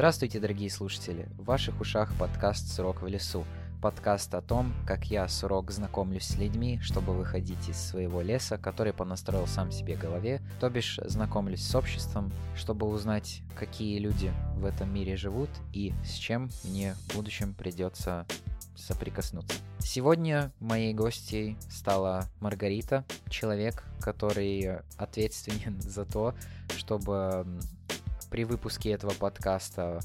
Здравствуйте, дорогие слушатели! В ваших ушах подкаст «Сурок в лесу». Подкаст о том, как я, Сурок, знакомлюсь с людьми, чтобы выходить из своего леса, который понастроил сам себе голове, то бишь знакомлюсь с обществом, чтобы узнать, какие люди в этом мире живут и с чем мне в будущем придется соприкоснуться. Сегодня моей гостьей стала Маргарита, человек, который ответственен за то, чтобы при выпуске этого подкаста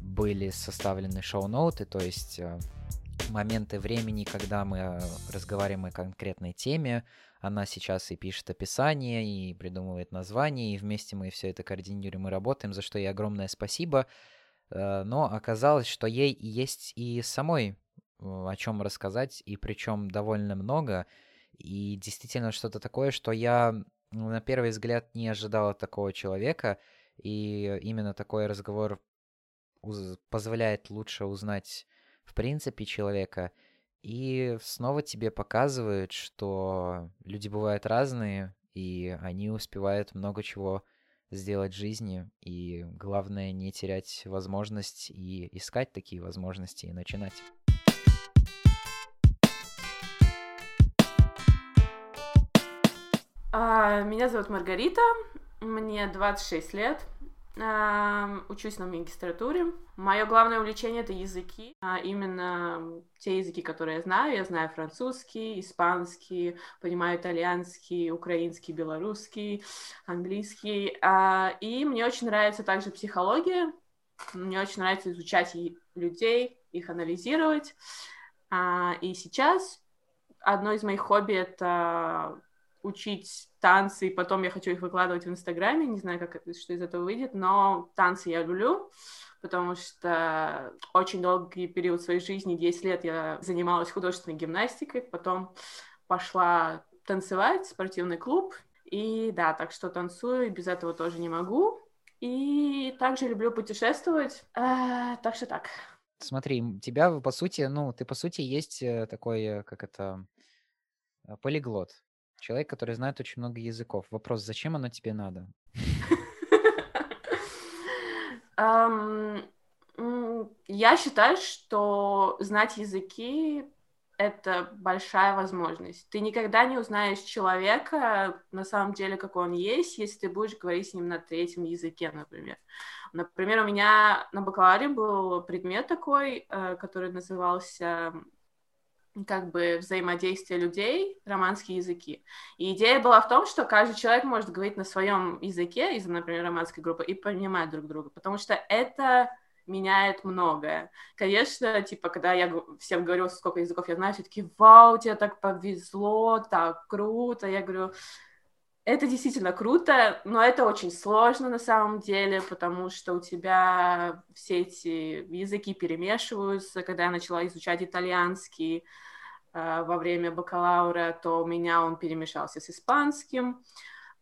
были составлены шоу-ноуты, то есть э, моменты времени, когда мы э, разговариваем о конкретной теме. Она сейчас и пишет описание, и придумывает название, и вместе мы все это координируем и работаем, за что ей огромное спасибо. Э, но оказалось, что ей есть и самой о чем рассказать, и причем довольно много. И действительно что-то такое, что я на первый взгляд не ожидал от такого человека. И именно такой разговор позволяет лучше узнать в принципе человека. И снова тебе показывают, что люди бывают разные, и они успевают много чего сделать в жизни. И главное не терять возможность и искать такие возможности и начинать. А, меня зовут Маргарита, мне 26 лет, учусь на магистратуре. Мое главное увлечение это языки, а именно те языки, которые я знаю. Я знаю французский, испанский, понимаю итальянский, украинский, белорусский, английский. А, и мне очень нравится также психология. Мне очень нравится изучать людей, их анализировать. И сейчас одно из моих хобби это учить танцы, и потом я хочу их выкладывать в Инстаграме, не знаю, как что из этого выйдет, но танцы я люблю, потому что очень долгий период своей жизни, 10 лет, я занималась художественной гимнастикой, потом пошла танцевать, спортивный клуб, и да, так что танцую, и без этого тоже не могу. И также люблю путешествовать, э, так что так. Смотри, тебя, по сути, ну, ты, по сути, есть э, такой, э, как это, э, полиглот. Человек, который знает очень много языков. Вопрос, зачем оно тебе надо? Я считаю, что знать языки — это большая возможность. Ты никогда не узнаешь человека, на самом деле, какой он есть, если ты будешь говорить с ним на третьем языке, например. Например, у меня на бакалавре был предмет такой, э, который назывался как бы взаимодействия людей, романские языки. И идея была в том, что каждый человек может говорить на своем языке из, например, романской группы и понимать друг друга, потому что это меняет многое. Конечно, типа, когда я всем говорю, сколько языков я знаю, все таки вау, тебе так повезло, так круто. Я говорю, это действительно круто, но это очень сложно на самом деле, потому что у тебя все эти языки перемешиваются. Когда я начала изучать итальянский э, во время бакалавра, то у меня он перемешался с испанским.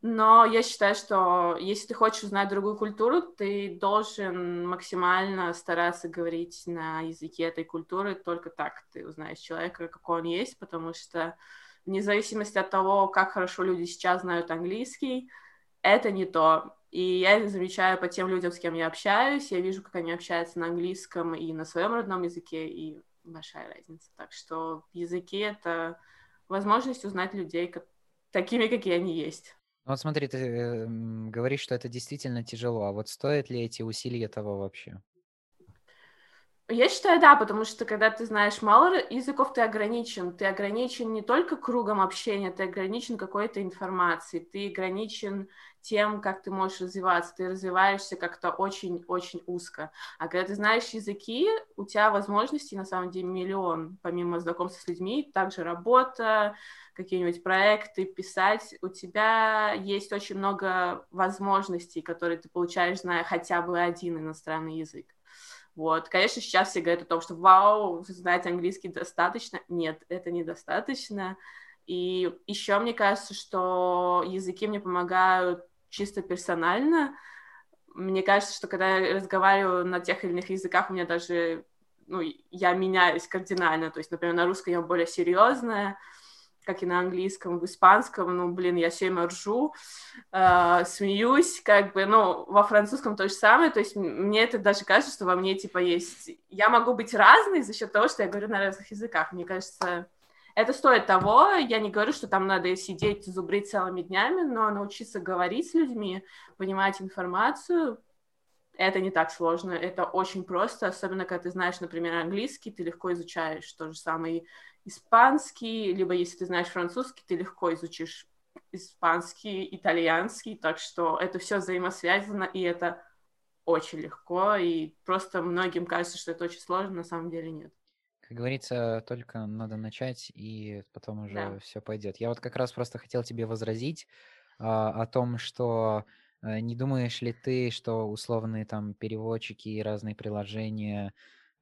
Но я считаю, что если ты хочешь узнать другую культуру, ты должен максимально стараться говорить на языке этой культуры. Только так ты узнаешь человека, какой он есть, потому что вне зависимости от того, как хорошо люди сейчас знают английский, это не то. И я это замечаю по тем людям, с кем я общаюсь. Я вижу, как они общаются на английском и на своем родном языке, и большая разница. Так что языки — это возможность узнать людей как... такими, какие они есть. Ну вот смотри, ты э, говоришь, что это действительно тяжело, а вот стоят ли эти усилия того вообще? Я считаю, да, потому что когда ты знаешь мало языков, ты ограничен. Ты ограничен не только кругом общения, ты ограничен какой-то информацией, ты ограничен тем, как ты можешь развиваться. Ты развиваешься как-то очень-очень узко. А когда ты знаешь языки, у тебя возможностей на самом деле миллион. Помимо знакомства с людьми, также работа, какие-нибудь проекты, писать. У тебя есть очень много возможностей, которые ты получаешь, зная хотя бы один иностранный язык. Вот, конечно, сейчас все говорят о том, что вау, знать английский достаточно. Нет, это недостаточно. И еще мне кажется, что языки мне помогают чисто персонально. Мне кажется, что когда я разговариваю на тех или иных языках, у меня даже, ну, я меняюсь кардинально. То есть, например, на русском я более серьезная, как и на английском, в испанском, ну, блин, я все время ржу, э, смеюсь, как бы, ну, во французском то же самое, то есть мне это даже кажется, что во мне, типа, есть... Я могу быть разной за счет того, что я говорю на разных языках, мне кажется, это стоит того, я не говорю, что там надо сидеть, зубрить целыми днями, но научиться говорить с людьми, понимать информацию, это не так сложно, это очень просто, особенно когда ты знаешь, например, английский, ты легко изучаешь то же самое испанский, либо если ты знаешь французский, ты легко изучишь испанский, итальянский, так что это все взаимосвязано, и это очень легко, и просто многим кажется, что это очень сложно, на самом деле нет. Как говорится, только надо начать, и потом уже да. все пойдет. Я вот как раз просто хотел тебе возразить а, о том, что не думаешь ли ты, что условные там переводчики и разные приложения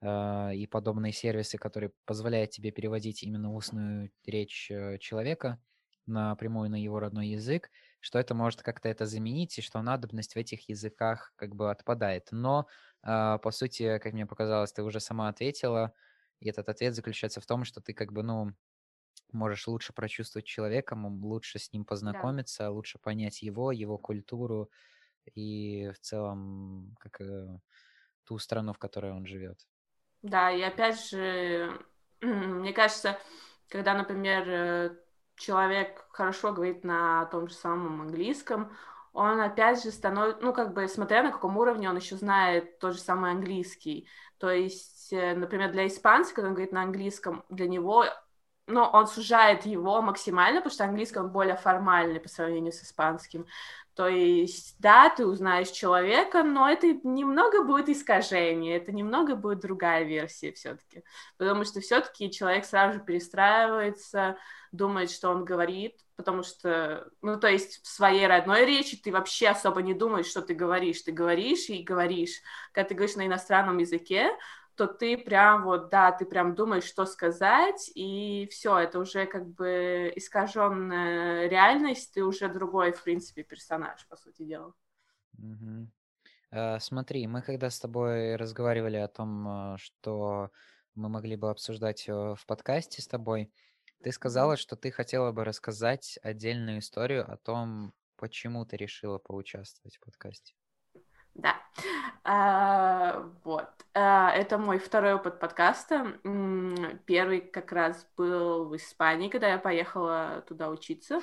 а, и подобные сервисы, которые позволяют тебе переводить именно устную речь э, человека напрямую на его родной язык, что это может как-то это заменить, и что надобность в этих языках как бы отпадает. Но, а, по сути, как мне показалось, ты уже сама ответила, и этот ответ заключается в том, что ты как бы, ну, можешь лучше прочувствовать человека, лучше с ним познакомиться, да. лучше понять его, его культуру и в целом как э, ту страну, в которой он живет. Да, и опять же, мне кажется, когда, например, э, человек хорошо говорит на том же самом английском, он опять же становится, ну, как бы, смотря на каком уровне он еще знает тот же самый английский. То есть, э, например, для испанца, когда он говорит на английском, для него, ну, он сужает его максимально, потому что английский он более формальный по сравнению с испанским. То есть, да, ты узнаешь человека, но это немного будет искажение, это немного будет другая версия все-таки, потому что все-таки человек сразу же перестраивается, думает, что он говорит, потому что, ну, то есть в своей родной речи ты вообще особо не думаешь, что ты говоришь, ты говоришь и говоришь. Когда ты говоришь на иностранном языке, то ты прям вот, да, ты прям думаешь, что сказать, и все, это уже как бы искаженная реальность, ты уже другой, в принципе, персонаж, по сути дела. Угу. Uh, смотри, мы когда с тобой разговаривали о том, а, что мы могли бы обсуждать в подкасте с тобой, ты сказала, что ты хотела бы рассказать отдельную историю о том, почему ты решила поучаствовать в подкасте. Да. А, вот. А, это мой второй опыт подкаста. Первый как раз был в Испании, когда я поехала туда учиться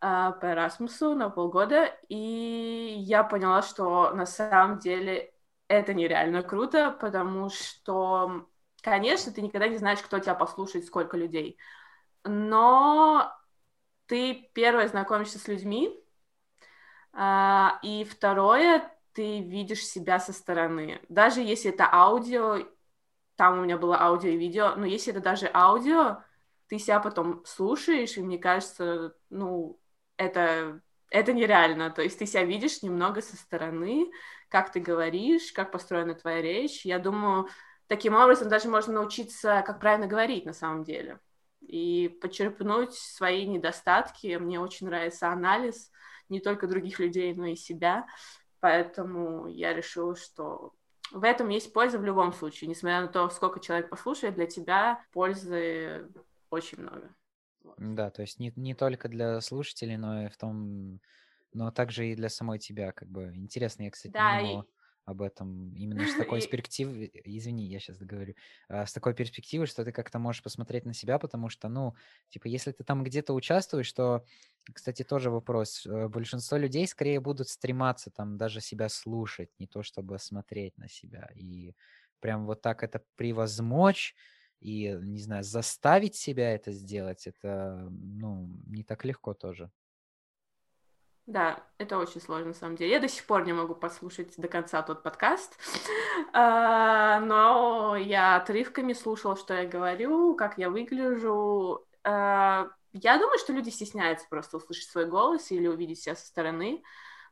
а, по Erasmusу на полгода, и я поняла, что на самом деле это нереально круто, потому что, конечно, ты никогда не знаешь, кто тебя послушает, сколько людей, но ты первое знакомишься с людьми, и второе, ты видишь себя со стороны. Даже если это аудио, там у меня было аудио и видео, но если это даже аудио, ты себя потом слушаешь, и мне кажется, ну, это, это нереально. То есть ты себя видишь немного со стороны, как ты говоришь, как построена твоя речь. Я думаю, таким образом даже можно научиться, как правильно говорить на самом деле. И почерпнуть свои недостатки. Мне очень нравится анализ не только других людей, но и себя. Поэтому я решила, что в этом есть польза в любом случае. Несмотря на то, сколько человек послушает, для тебя пользы очень много. Да, то есть не, не только для слушателей, но и в том, но также и для самой тебя, как бы. Интересно, я, кстати, да, не. И об этом именно с такой перспективы, извини, я сейчас договорю, а, с такой перспективы, что ты как-то можешь посмотреть на себя, потому что, ну, типа, если ты там где-то участвуешь, то, кстати, тоже вопрос, э, большинство людей скорее будут стрематься там даже себя слушать, не то чтобы смотреть на себя, и прям вот так это превозмочь, и, не знаю, заставить себя это сделать, это, ну, не так легко тоже. Да, это очень сложно, на самом деле. Я до сих пор не могу послушать до конца тот подкаст, а, но я отрывками слушала, что я говорю, как я выгляжу. А, я думаю, что люди стесняются просто услышать свой голос или увидеть себя со стороны,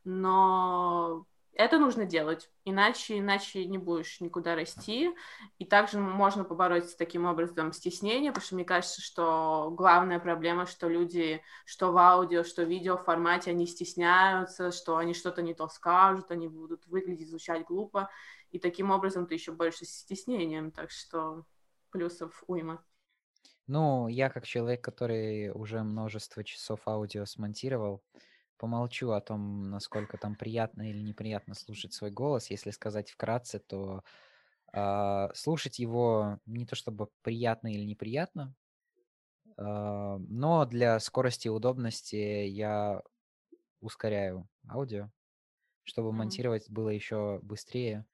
но это нужно делать, иначе, иначе не будешь никуда расти. И также можно побороть таким образом стеснение, потому что мне кажется, что главная проблема, что люди, что в аудио, что в видео формате, они стесняются, что они что-то не то скажут, они будут выглядеть, звучать глупо. И таким образом ты еще больше с стеснением, так что плюсов уйма. Ну, я как человек, который уже множество часов аудио смонтировал, помолчу о том, насколько там приятно или неприятно слушать свой голос. Если сказать вкратце, то а, слушать его не то чтобы приятно или неприятно, а, но для скорости и удобности я ускоряю аудио, чтобы Мгм. монтировать было еще быстрее.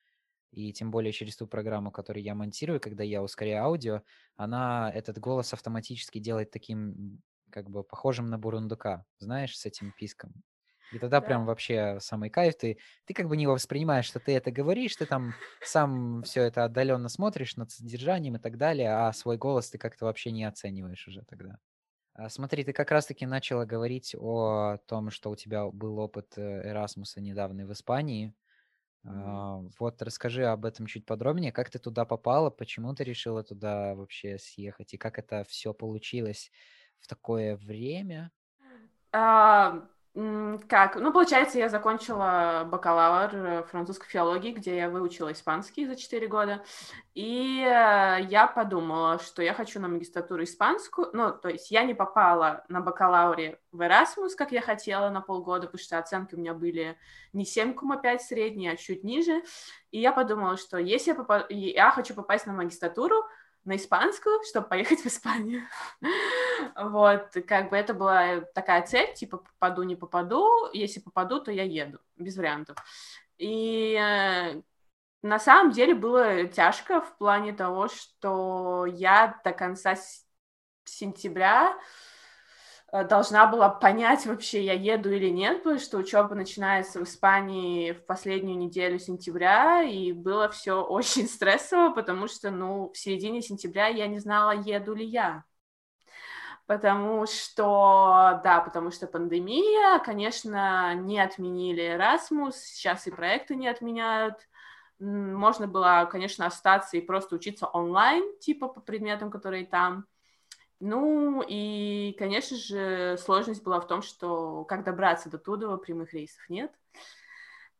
И тем более через ту программу, которую я монтирую, когда я ускоряю аудио, она этот голос автоматически делает таким, как бы похожим на бурундука, знаешь, с этим писком. И тогда прям Да. вообще самый кайф. Ты, ты как бы не воспринимаешь, что ты это говоришь, ты там сам все это отдаленно смотришь над содержанием и так далее, а свой голос ты как-то вообще не оцениваешь уже тогда. А, Смотри, ты как раз-таки начала говорить о том, что у тебя был опыт э, Эрасмуса недавний в Испании. А, Вот расскажи об этом чуть подробнее. Как ты туда попала? Почему ты решила туда вообще съехать? И как это все получилось в такое время? А, как? Ну, получается, я закончила бакалавр э, французской филологии, где я выучила испанский за 4 года. И э, я подумала, что я хочу на магистратуру испанскую. Ну, то есть я не попала на бакалавре в Erasmus, как я хотела, на полгода, потому что оценки у меня были не 7,5 средние, а чуть ниже. И я подумала, что если я, попа... я хочу попасть на магистратуру, на испанскую, чтобы поехать в Испанию. Вот, как бы это была такая цель, типа попаду, не попаду, если попаду, то я еду, без вариантов. И э, на самом деле было тяжко в плане того, что я до конца сентября должна была понять вообще, я еду или нет, потому что учеба начинается в Испании в последнюю неделю сентября, и было все очень стрессово, потому что, ну, в середине сентября я не знала, еду ли я. Потому что, да, потому что пандемия, конечно, не отменили Erasmus, сейчас и проекты не отменяют. Можно было, конечно, остаться и просто учиться онлайн, типа по предметам, которые там. Ну, и, конечно же, сложность была в том, что как добраться до Тудова, прямых рейсов нет.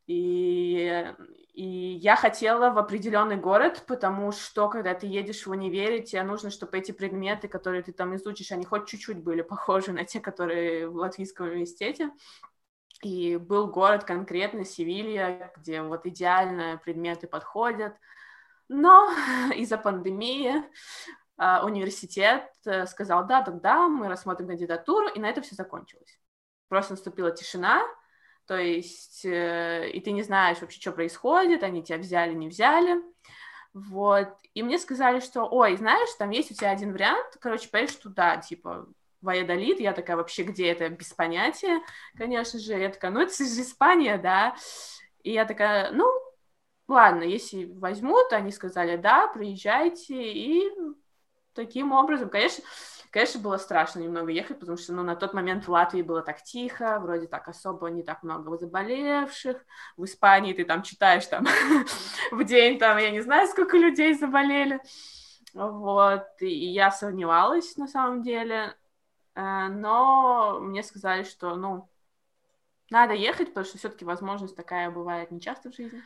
И, и я хотела в определенный город, потому что, когда ты едешь в универе, тебе нужно, чтобы эти предметы, которые ты там изучишь, они хоть чуть-чуть были похожи на те, которые в Латвийском университете. И был город конкретно, Севилья, где вот идеально предметы подходят. Но из-за пандемии университет э, сказал, да, тогда мы рассмотрим кандидатуру, и на это все закончилось. Просто наступила тишина, то есть, э, и ты не знаешь вообще, что происходит, они тебя взяли, не взяли. Вот. И мне сказали, что, ой, знаешь, там есть у тебя один вариант, короче, поедешь туда, типа, Ваядолит, я такая, вообще, где это, без понятия, конечно же, я такая, ну, это же Испания, да, и я такая, ну, ладно, если возьмут, они сказали, да, приезжайте, и таким образом, конечно, конечно, было страшно немного ехать, потому что, ну, на тот момент в Латвии было так тихо, вроде так особо не так много заболевших. В Испании ты там читаешь там в день, там, я не знаю, сколько людей заболели. Вот, и я сомневалась на самом деле, э, но мне сказали, что, ну, надо ехать, потому что все-таки возможность такая бывает не часто в жизни.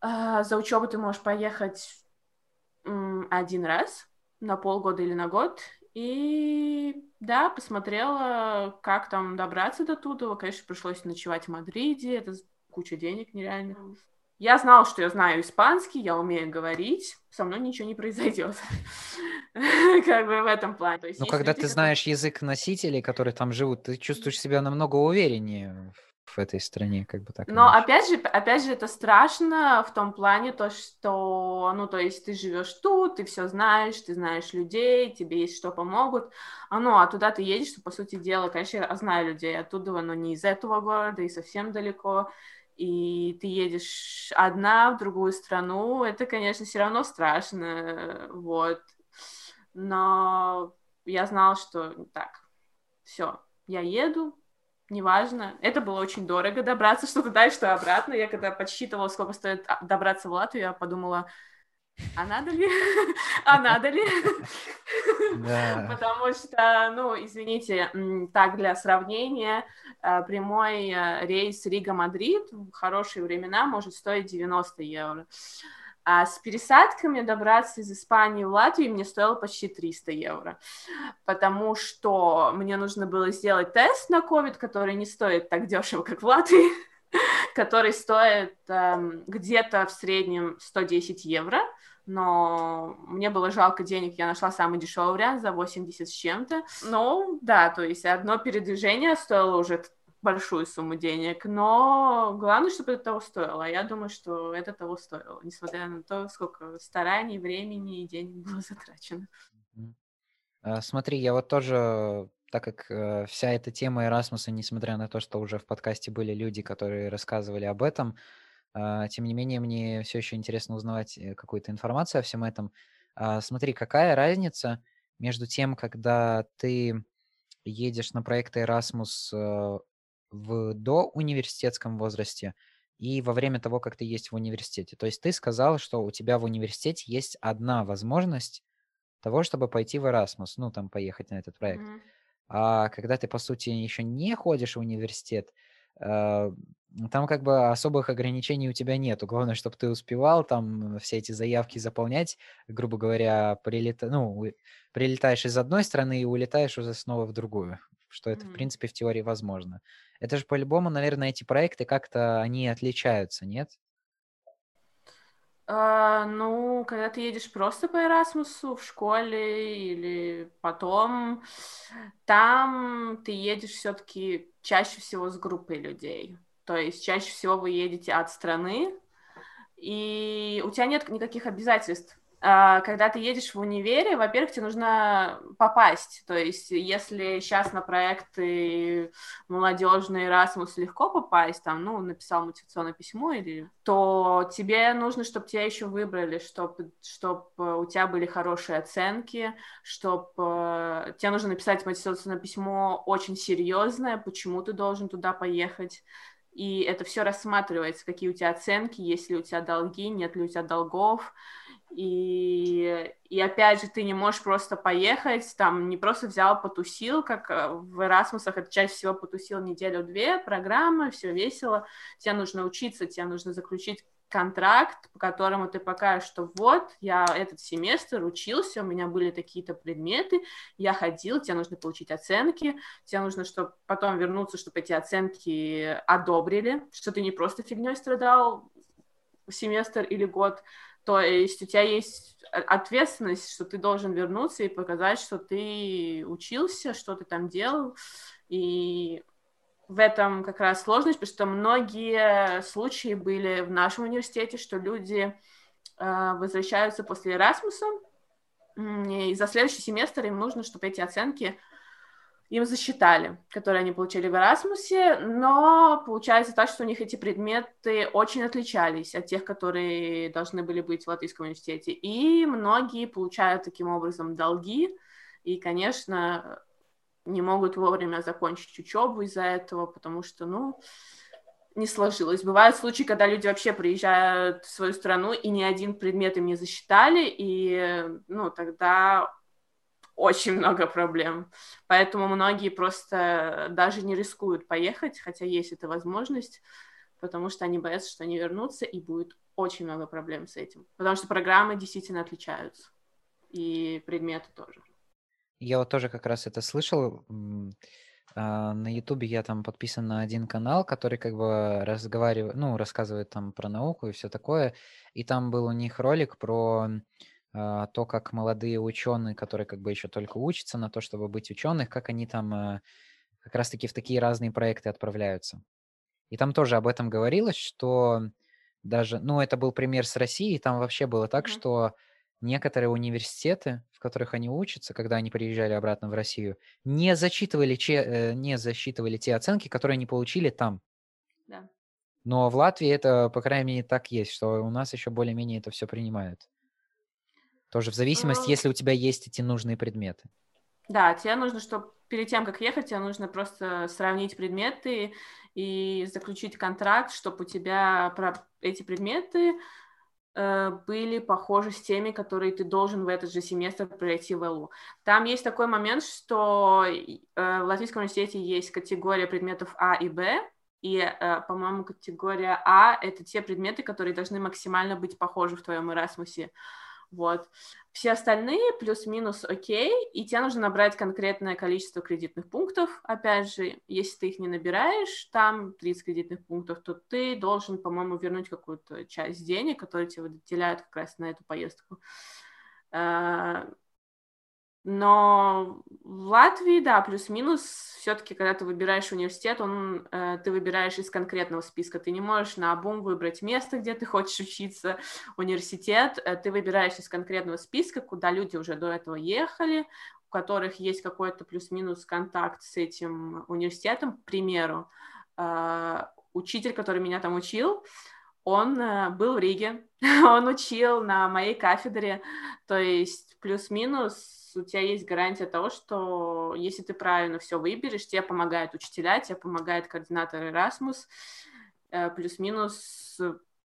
Э, за учебу ты можешь поехать один раз, на полгода или на год. И да, посмотрела, как там добраться до туда. Конечно, пришлось ночевать в Мадриде, это куча денег нереальных. Я знала, что я знаю испанский, я умею говорить, со мной ничего не произойдет. Как бы в этом плане. Ну, когда ты знаешь язык носителей, которые там живут, ты чувствуешь себя намного увереннее в этой стране, как бы так. Но опять же, опять же, это страшно в том плане, то, что, ну, то есть ты живешь тут, ты все знаешь, ты знаешь людей, тебе есть что помогут, а, ну, а туда ты едешь, что, по сути дела, конечно, я знаю людей оттуда, но не из этого города и совсем далеко, и ты едешь одна в другую страну, это, конечно, все равно страшно, вот. Но я знала, что так, все, я еду, неважно. Это было очень дорого добраться, что туда и что обратно. Я когда подсчитывала, сколько стоит а, добраться в Латвию, я подумала, а надо ли? а надо ли? Потому что, ну, извините, так для сравнения, а, прямой а, рейс Рига-Мадрид в хорошие времена может стоить 90 евро. А с пересадками добраться из Испании в Латвию мне стоило почти 300 евро, потому что мне нужно было сделать тест на COVID, который не стоит так дешево, как в Латвии, который стоит эм, где-то в среднем 110 евро, но мне было жалко денег, я нашла самый дешевый вариант за 80 с чем-то. Ну, да, то есть одно передвижение стоило уже большую сумму денег, но главное, чтобы это того стоило. А я думаю, что это того стоило, несмотря на то, сколько стараний, времени и денег было затрачено. А, смотри, я вот тоже, так как э, вся эта тема Эрасмуса, несмотря на то, что уже в подкасте были люди, которые рассказывали об этом, а, тем не менее, мне все еще интересно узнавать э, какую-то информацию о всем этом. Смотри, какая разница между тем, когда ты едешь на проект Erasmus э, в до университетском возрасте и во время того, как ты есть в университете. То есть ты сказал, что у тебя в университете есть одна возможность того, чтобы пойти в Erasmus, ну, там, поехать на этот проект. Mm-hmm. А когда ты, по сути, еще не ходишь в университет, э, там как бы особых ограничений у тебя нету. Главное, чтобы ты успевал там все эти заявки заполнять, грубо говоря, прилет... ну, прилетаешь из одной страны и улетаешь уже снова в другую, что это, mm-hmm. в принципе, в теории возможно. Это же по-любому, наверное, эти проекты как-то, они отличаются, нет? Uh, ну, когда ты едешь просто по Эрасмусу в школе или потом, там ты едешь все-таки чаще всего с группой людей. То есть чаще всего вы едете от страны, и у тебя нет никаких обязательств. А, когда ты едешь в универе, во-первых, тебе нужно попасть. То есть, если сейчас на проекты молодежный Erasmus легко попасть, там, ну, написал мотивационное письмо, или, то тебе нужно, чтобы тебя еще выбрали, чтобы чтоб у тебя были хорошие оценки, чтобы э, тебе нужно написать мотивационное письмо очень серьезное, почему ты должен туда поехать и это все рассматривается, какие у тебя оценки, есть ли у тебя долги, нет ли у тебя долгов, и, и опять же, ты не можешь просто поехать, там, не просто взял, потусил, как э, в Эрасмусах, это чаще всего потусил неделю-две, программа, все весело, тебе нужно учиться, тебе нужно заключить контракт, по которому ты покажешь, что вот, я этот семестр учился, у меня были такие-то предметы, я ходил, тебе нужно получить оценки, тебе нужно чтобы потом вернуться, чтобы эти оценки одобрили, что ты не просто фигней страдал семестр или год, то есть у тебя есть ответственность, что ты должен вернуться и показать, что ты учился, что ты там делал, и в этом как раз сложность, потому что многие случаи были в нашем университете, что люди э, возвращаются после Эрасмуса, и за следующий семестр им нужно, чтобы эти оценки им засчитали, которые они получили в Эрасмусе, но получается так, что у них эти предметы очень отличались от тех, которые должны были быть в Латвийском университете, и многие получают таким образом долги, и, конечно, не могут вовремя закончить учебу из-за этого, потому что, ну, не сложилось. Бывают случаи, когда люди вообще приезжают в свою страну, и ни один предмет им не засчитали, и, ну, тогда очень много проблем. Поэтому многие просто даже не рискуют поехать, хотя есть эта возможность, потому что они боятся, что они вернутся, и будет очень много проблем с этим. Потому что программы действительно отличаются, и предметы тоже. Я вот тоже как раз это слышал. А, на Ютубе я там подписан на один канал, который как бы разговаривает, ну, рассказывает там про науку и все такое. И там был у них ролик про то, как молодые ученые, которые как бы еще только учатся на то, чтобы быть ученых, как они там а, как раз-таки в такие разные проекты отправляются. И там тоже об этом говорилось, что даже, ну, это был пример с Россией, там вообще было так, mm-hmm. что некоторые университеты, в которых они учатся, когда они приезжали обратно в Россию, не зачитывали, че, э, не засчитывали те оценки, которые они получили там. Да. Но в Латвии это, по крайней мере, так есть, что у нас еще более-менее это все принимают. Тоже в зависимости, если у тебя есть эти нужные предметы. Да, тебе нужно, чтобы перед тем, как ехать, тебе нужно просто сравнить предметы и заключить контракт, чтобы у тебя эти предметы Э, были похожи с теми, которые ты должен в этот же семестр пройти в ЛУ. Там есть такой момент, что э, в Латвийском университете есть категория предметов А и Б, И, э, по-моему, категория А — это те предметы, которые должны максимально быть похожи в твоем Эрасмусе. Вот. Все остальные плюс-минус окей, и тебе нужно набрать конкретное количество кредитных пунктов. Опять же, если ты их не набираешь, там 30 кредитных пунктов, то ты должен, по-моему, вернуть какую-то часть денег, которые тебе выделяют как раз на эту поездку. Но в Латвии, да, плюс-минус, все-таки, когда ты выбираешь университет, он, э, ты выбираешь из конкретного списка. Ты не можешь на обум выбрать место, где ты хочешь учиться, университет. Э, ты выбираешь из конкретного списка, куда люди уже до этого ехали, у которых есть какой-то плюс-минус контакт с этим университетом. К примеру, э, учитель, который меня там учил, он э, был в Риге, он учил на моей кафедре, то есть плюс-минус у тебя есть гарантия того, что если ты правильно все выберешь, тебе помогают учителя, тебе помогает координатор Erasmus, э, плюс-минус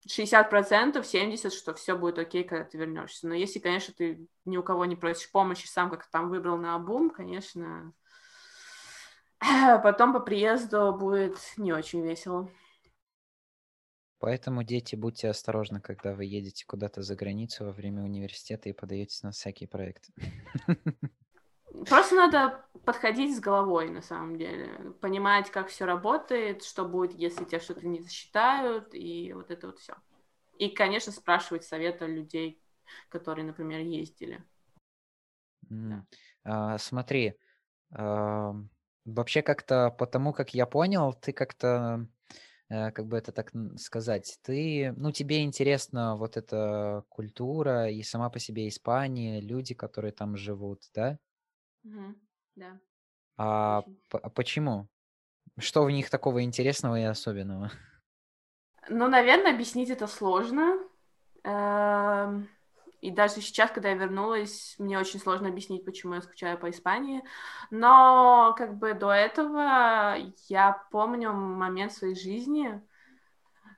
60%, 70%, что все будет окей, когда ты вернешься. Но если, конечно, ты ни у кого не просишь помощи, сам как там выбрал на обум, конечно, потом по приезду будет не очень весело. Поэтому, дети, будьте осторожны, когда вы едете куда-то за границу во время университета и подаетесь на всякие проекты. Просто надо подходить с головой, на самом деле. Понимать, как все работает, что будет, если тебя что-то не засчитают, и вот это вот все. И, конечно, спрашивать совета людей, которые, например, ездили. Mm. Да. А, смотри, а, вообще как-то потому, как я понял, ты как-то как бы это так сказать, ты, ну, тебе интересна вот эта культура и сама по себе Испания, люди, которые там живут, да? Угу, да. А, а почему? Что в них такого интересного и особенного? Ну, наверное, объяснить это сложно. Эм, и даже сейчас, когда я вернулась, мне очень сложно объяснить, почему я скучаю по Испании. Но как бы до этого я помню момент своей жизни,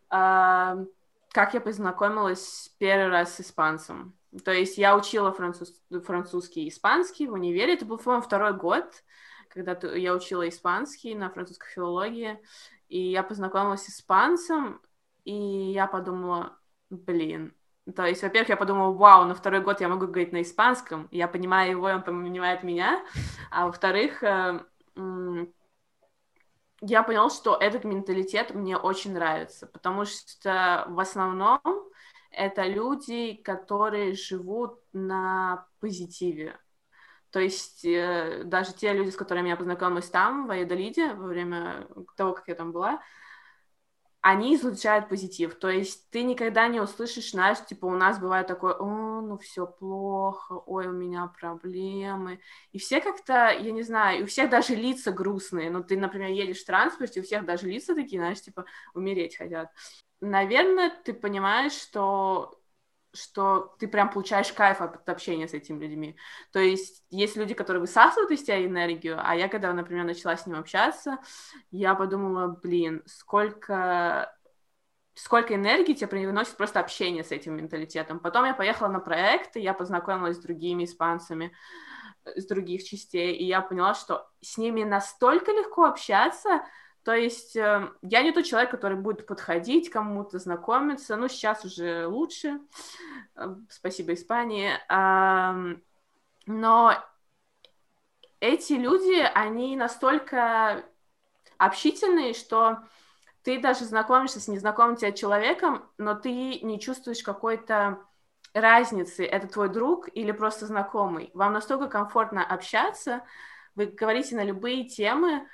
э, как я познакомилась первый раз с испанцем. То есть я учила француз... французский и испанский в универе. Это был, по-моему, второй год, когда я учила испанский на французской филологии. И я познакомилась с испанцем, и я подумала, блин, то есть, во-первых, я подумала, вау, на второй год я могу говорить на испанском, я понимаю его, и он понимает меня. А во-вторых, э, я поняла, что этот менталитет мне очень нравится, потому что в основном это люди, которые живут на позитиве. То есть э, даже те люди, с которыми я познакомилась там, в Айдолиде, во время того, как я там была, они излучают позитив. То есть ты никогда не услышишь, знаешь, типа у нас бывает такое, о, ну все плохо, ой, у меня проблемы. И все как-то, я не знаю, у всех даже лица грустные. Ну ты, например, едешь в транспорте, у всех даже лица такие, знаешь, типа умереть хотят. Наверное, ты понимаешь, что что ты прям получаешь кайф от общения с этими людьми. То есть есть люди, которые высасывают из тебя энергию, а я, когда, например, начала с ним общаться, я подумала, блин, сколько сколько энергии тебе приносит просто общение с этим менталитетом. Потом я поехала на проекты, я познакомилась с другими испанцами с других частей, и я поняла, что с ними настолько легко общаться, то есть э, я не тот человек, который будет подходить кому-то, знакомиться. Ну, сейчас уже лучше. Э, спасибо Испании. Но эти люди, они настолько общительные, что ты даже знакомишься с незнакомым тебе человеком, но ты не чувствуешь какой-то разницы, это твой друг или просто знакомый. Вам настолько комфортно общаться, вы говорите на любые темы,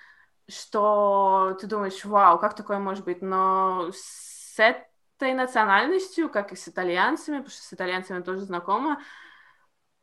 что ты думаешь, вау, как такое может быть, но с этой национальностью, как и с итальянцами, потому что с итальянцами тоже знакома,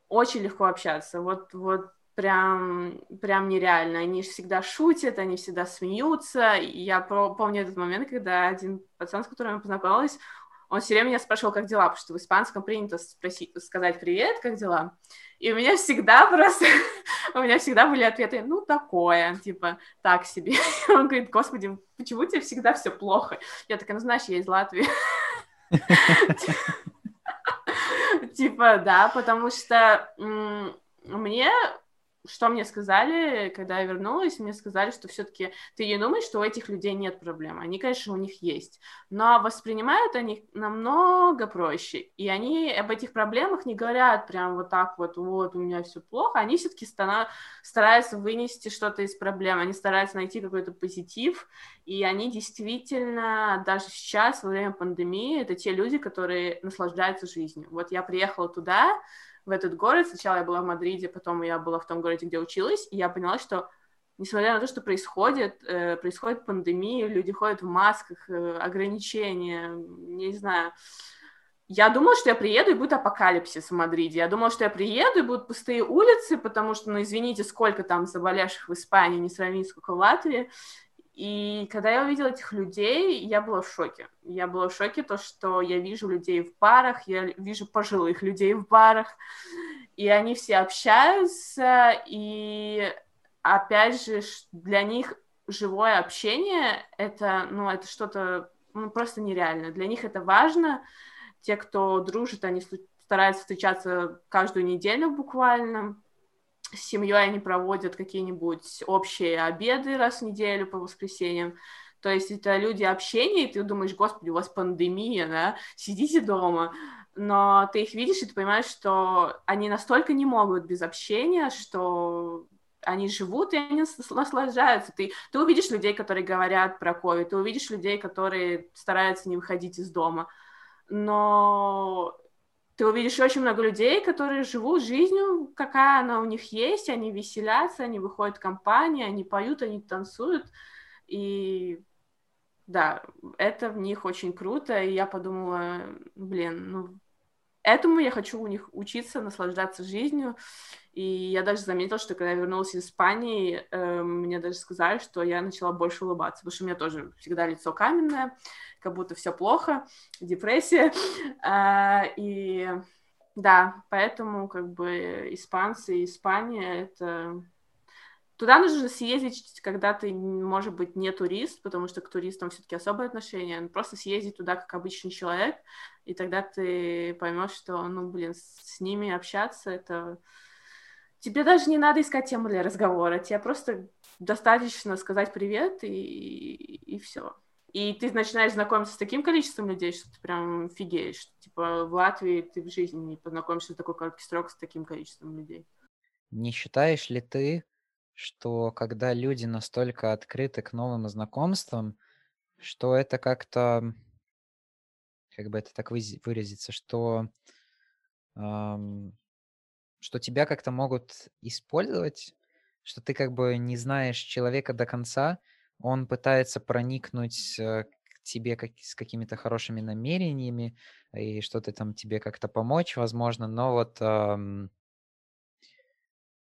очень легко общаться. Вот, вот прям, прям нереально. Они всегда шутят, они всегда смеются. Я помню этот момент, когда один пацан, с которым я познакомилась, он все время меня спрашивал, как дела, потому что в испанском принято спросить, сказать привет, как дела. И у меня всегда просто, у меня всегда были ответы, ну, такое, типа, так себе. Он говорит, господи, почему тебе всегда все плохо? Я такая, ну, знаешь, я из Латвии. Типа, да, потому что мне что мне сказали, когда я вернулась, мне сказали, что все-таки ты не думаешь, что у этих людей нет проблем. Они, конечно, у них есть, но воспринимают они намного проще. И они об этих проблемах не говорят прям вот так вот, вот, у меня все плохо. Они все-таки стараются вынести что-то из проблем, они стараются найти какой-то позитив, и они действительно, даже сейчас, во время пандемии, это те люди, которые наслаждаются жизнью. Вот я приехала туда, в этот город. Сначала я была в Мадриде, потом я была в том городе, где училась, и я поняла, что несмотря на то, что происходит, э, происходит пандемия, люди ходят в масках, э, ограничения, не знаю. Я думала, что я приеду и будет апокалипсис в Мадриде. Я думала, что я приеду и будут пустые улицы, потому что, ну, извините, сколько там заболевших в Испании, не сравнить, сколько в Латвии. И когда я увидела этих людей, я была в шоке. Я была в шоке то, что я вижу людей в барах, я вижу пожилых людей в барах, и они все общаются, и опять же, для них живое общение это, ну, это что-то ну, просто нереально. Для них это важно. Те, кто дружит, они стараются встречаться каждую неделю буквально с семьей они проводят какие-нибудь общие обеды раз в неделю по воскресеньям. То есть это люди общения, и ты думаешь, господи, у вас пандемия, да, сидите дома. Но ты их видишь, и ты понимаешь, что они настолько не могут без общения, что они живут и они наслаждаются. Ты, ты увидишь людей, которые говорят про COVID, ты увидишь людей, которые стараются не выходить из дома. Но ты увидишь очень много людей, которые живут жизнью, какая она у них есть, они веселятся, они выходят в компании, они поют, они танцуют, и да, это в них очень круто, и я подумала, блин, ну, этому я хочу у них учиться, наслаждаться жизнью, и я даже заметила, что когда я вернулась из Испании, э, мне даже сказали, что я начала больше улыбаться, потому что у меня тоже всегда лицо каменное, как будто все плохо, депрессия. А, и да, поэтому как бы испанцы и Испания это Туда нужно съездить, когда ты, может быть, не турист, потому что к туристам все-таки особое отношение. Просто съездить туда как обычный человек, и тогда ты поймешь, что, ну, блин, с ними общаться это тебе даже не надо искать тему для разговора, тебе просто достаточно сказать привет и, и все. И ты начинаешь знакомиться с таким количеством людей, что ты прям фигеешь. Типа в Латвии ты в жизни не познакомишься с такой короткий срок с таким количеством людей. Не считаешь ли ты, что когда люди настолько открыты к новым знакомствам, что это как-то, как бы это так выразиться, что, эм, что тебя как-то могут использовать, что ты как бы не знаешь человека до конца, он пытается проникнуть э, к тебе как, с какими-то хорошими намерениями и что-то там тебе как-то помочь, возможно, но вот, эм,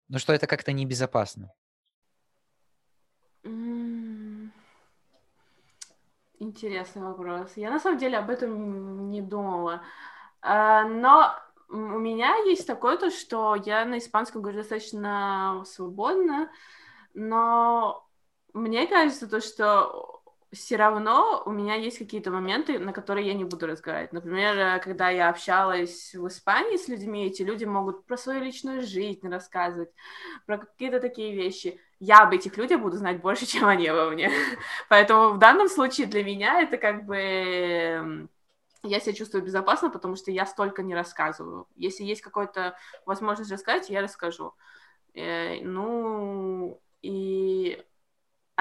ну что это как-то небезопасно. Интересный вопрос. Я на самом деле об этом не думала. А, но у меня есть такое то, что я на испанском говорю достаточно свободно, но мне кажется, то, что все равно у меня есть какие-то моменты, на которые я не буду разговаривать. Например, э, когда я общалась в Испании с людьми, эти люди могут про свою личную жизнь рассказывать, про какие-то такие вещи. Я об этих людях буду знать больше, чем они обо мне. Поэтому в данном случае для меня это как бы эм, я себя чувствую безопасно, потому что я столько не рассказываю. Если есть какая-то возможность рассказать, я расскажу. Э, ну, и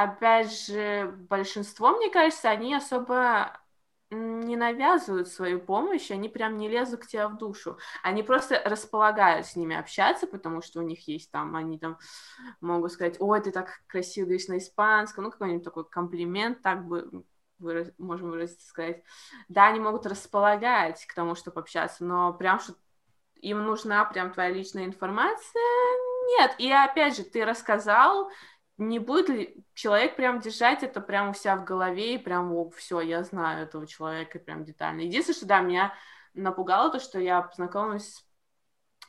опять же, большинство, мне кажется, они особо не навязывают свою помощь, они прям не лезут к тебе в душу. Они просто располагают с ними общаться, потому что у них есть там, они там могут сказать, ой, ты так красиво говоришь на испанском, ну, какой-нибудь такой комплимент, так бы выраз... можем выразить, сказать. Да, они могут располагать к тому, чтобы общаться, но прям что им нужна прям твоя личная информация, нет. И опять же, ты рассказал, не будет ли человек прям держать это прямо у себя в голове и прям, все, я знаю этого человека прям детально. Единственное, что, да, меня напугало то, что я познакомилась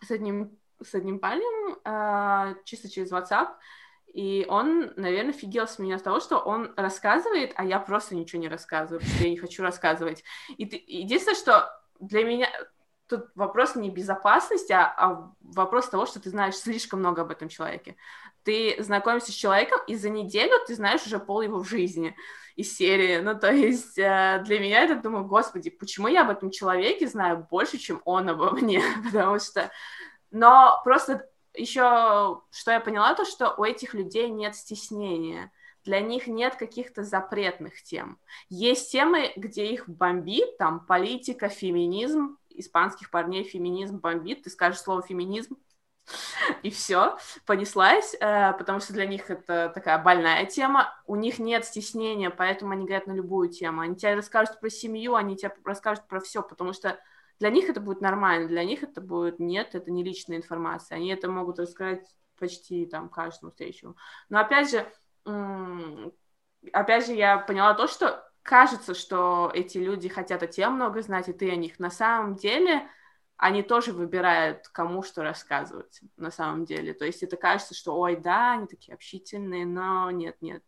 с одним, с одним парнем э, чисто через WhatsApp, и он, наверное, фигел с меня с того, что он рассказывает, а я просто ничего не рассказываю, потому что я не хочу рассказывать. И ты, единственное, что для меня тут вопрос не безопасности, а, а вопрос того, что ты знаешь слишком много об этом человеке. Ты знакомишься с человеком, и за неделю ты знаешь уже пол его жизни из серии. Ну, то есть э, для меня это, думаю, господи, почему я об этом человеке знаю больше, чем он обо мне? Потому что... Но просто еще, что я поняла, то, что у этих людей нет стеснения. Для них нет каких-то запретных тем. Есть темы, где их бомбит, там, политика, феминизм, испанских парней феминизм бомбит, ты скажешь слово феминизм, и все, понеслась, э, потому что для них это такая больная тема, у них нет стеснения, поэтому они говорят на любую тему, они тебе расскажут про семью, они тебе расскажут про все, потому что для них это будет нормально, для них это будет нет, это не личная информация, они это могут рассказать почти там каждому встречу. Но опять же, опять же, я поняла то, что кажется, что эти люди хотят о тебе много знать, и ты о них. На самом деле, они тоже выбирают, кому что рассказывать, на самом деле. То есть это кажется, что, ой, да, они такие общительные, но нет, нет.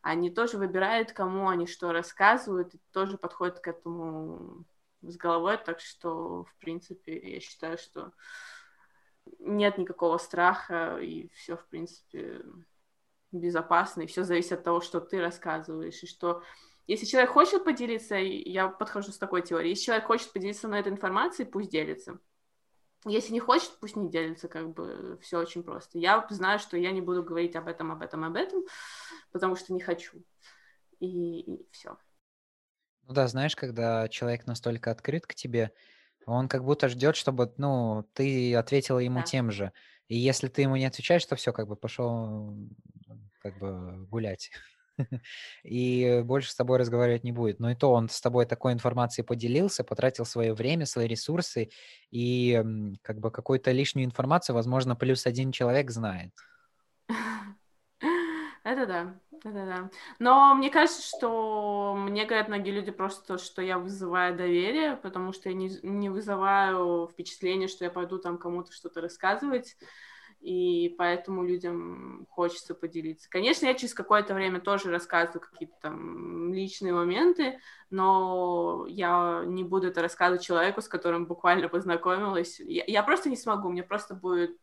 Они тоже выбирают, кому они что рассказывают, и тоже подходят к этому с головой, так что, в принципе, я считаю, что нет никакого страха, и все, в принципе, безопасно, и все зависит от того, что ты рассказываешь, и что если человек хочет поделиться, я подхожу с такой теорией, если человек хочет поделиться на этой информацией, пусть делится. Если не хочет, пусть не делится, как бы все очень просто. Я знаю, что я не буду говорить об этом, об этом, об этом, потому что не хочу. И, и все. Ну да, знаешь, когда человек настолько открыт к тебе, он как будто ждет, чтобы, ну, ты ответила ему да. тем же. И если ты ему не отвечаешь, то все, как бы пошел как бы гулять. И больше с тобой разговаривать не будет. Но и то он с тобой такой информацией поделился, потратил свое время, свои ресурсы, и как бы какую-то лишнюю информацию, возможно, плюс один человек знает. Это да, это да. Но мне кажется, что мне говорят многие люди просто, что я вызываю доверие, потому что я не, не вызываю впечатление, что я пойду там кому-то что-то рассказывать, и поэтому людям хочется поделиться. Конечно, я через какое-то время тоже рассказываю какие-то там личные моменты, но я не буду это рассказывать человеку, с которым буквально познакомилась. Я, я просто не смогу, мне просто будет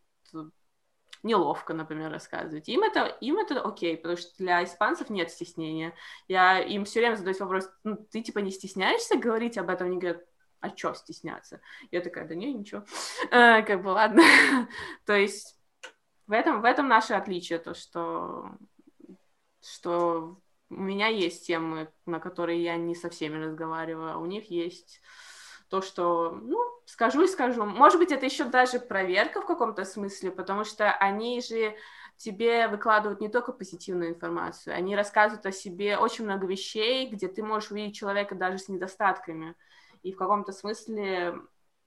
неловко, например, рассказывать. Им это, им это окей, потому что для испанцев нет стеснения. Я им все время задаю вопрос, ну, ты типа не стесняешься говорить об этом? Они говорят, а что стесняться? Я такая, да не, ничего. А, как бы, ладно. то есть в этом, в этом наше отличие, то, что, что у меня есть темы, на которые я не со всеми разговариваю, а у них есть то, что, ну, скажу и скажу. Может быть, это еще даже проверка в каком-то смысле, потому что они же тебе выкладывают не только позитивную информацию, они рассказывают о себе очень много вещей, где ты можешь увидеть человека даже с недостатками. И в каком-то смысле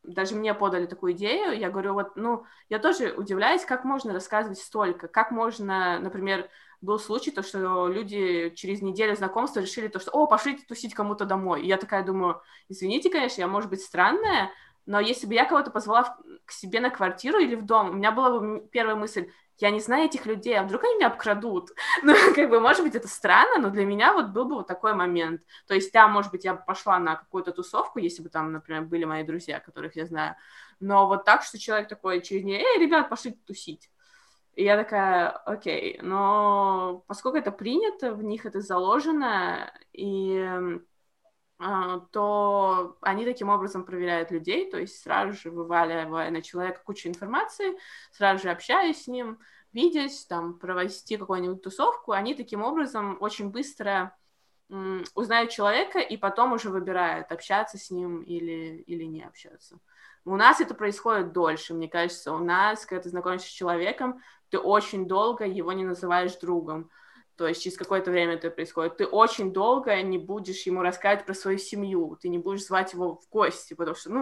даже мне подали такую идею, я говорю, вот, ну, я тоже удивляюсь, как можно рассказывать столько, как можно, например, был случай, то, что люди через неделю знакомства решили то, что, о, пошлите тусить кому-то домой. И я такая думаю, извините, конечно, я, может быть, странная, но если бы я кого-то позвала к себе на квартиру или в дом, у меня была бы первая мысль, я не знаю этих людей, а вдруг они меня обкрадут? Ну, как бы, может быть, это странно, но для меня вот был бы вот такой момент. То есть, да, может быть, я бы пошла на какую-то тусовку, если бы там, например, были мои друзья, которых я знаю, но вот так, что человек такой через нее, эй, ребят, пошли тусить. И я такая, окей, но поскольку это принято, в них это заложено, и то они таким образом проверяют людей, то есть сразу же вываливая на человека кучу информации, сразу же общаясь с ним, видясь, там, провести какую-нибудь тусовку, они таким образом очень быстро узнают человека и потом уже выбирают, общаться с ним или, или не общаться. У нас это происходит дольше, мне кажется. У нас, когда ты знакомишься с человеком, ты очень долго его не называешь другом. То есть через какое-то время это происходит. Ты очень долго не будешь ему рассказывать про свою семью, ты не будешь звать его в гости, потому что, ну,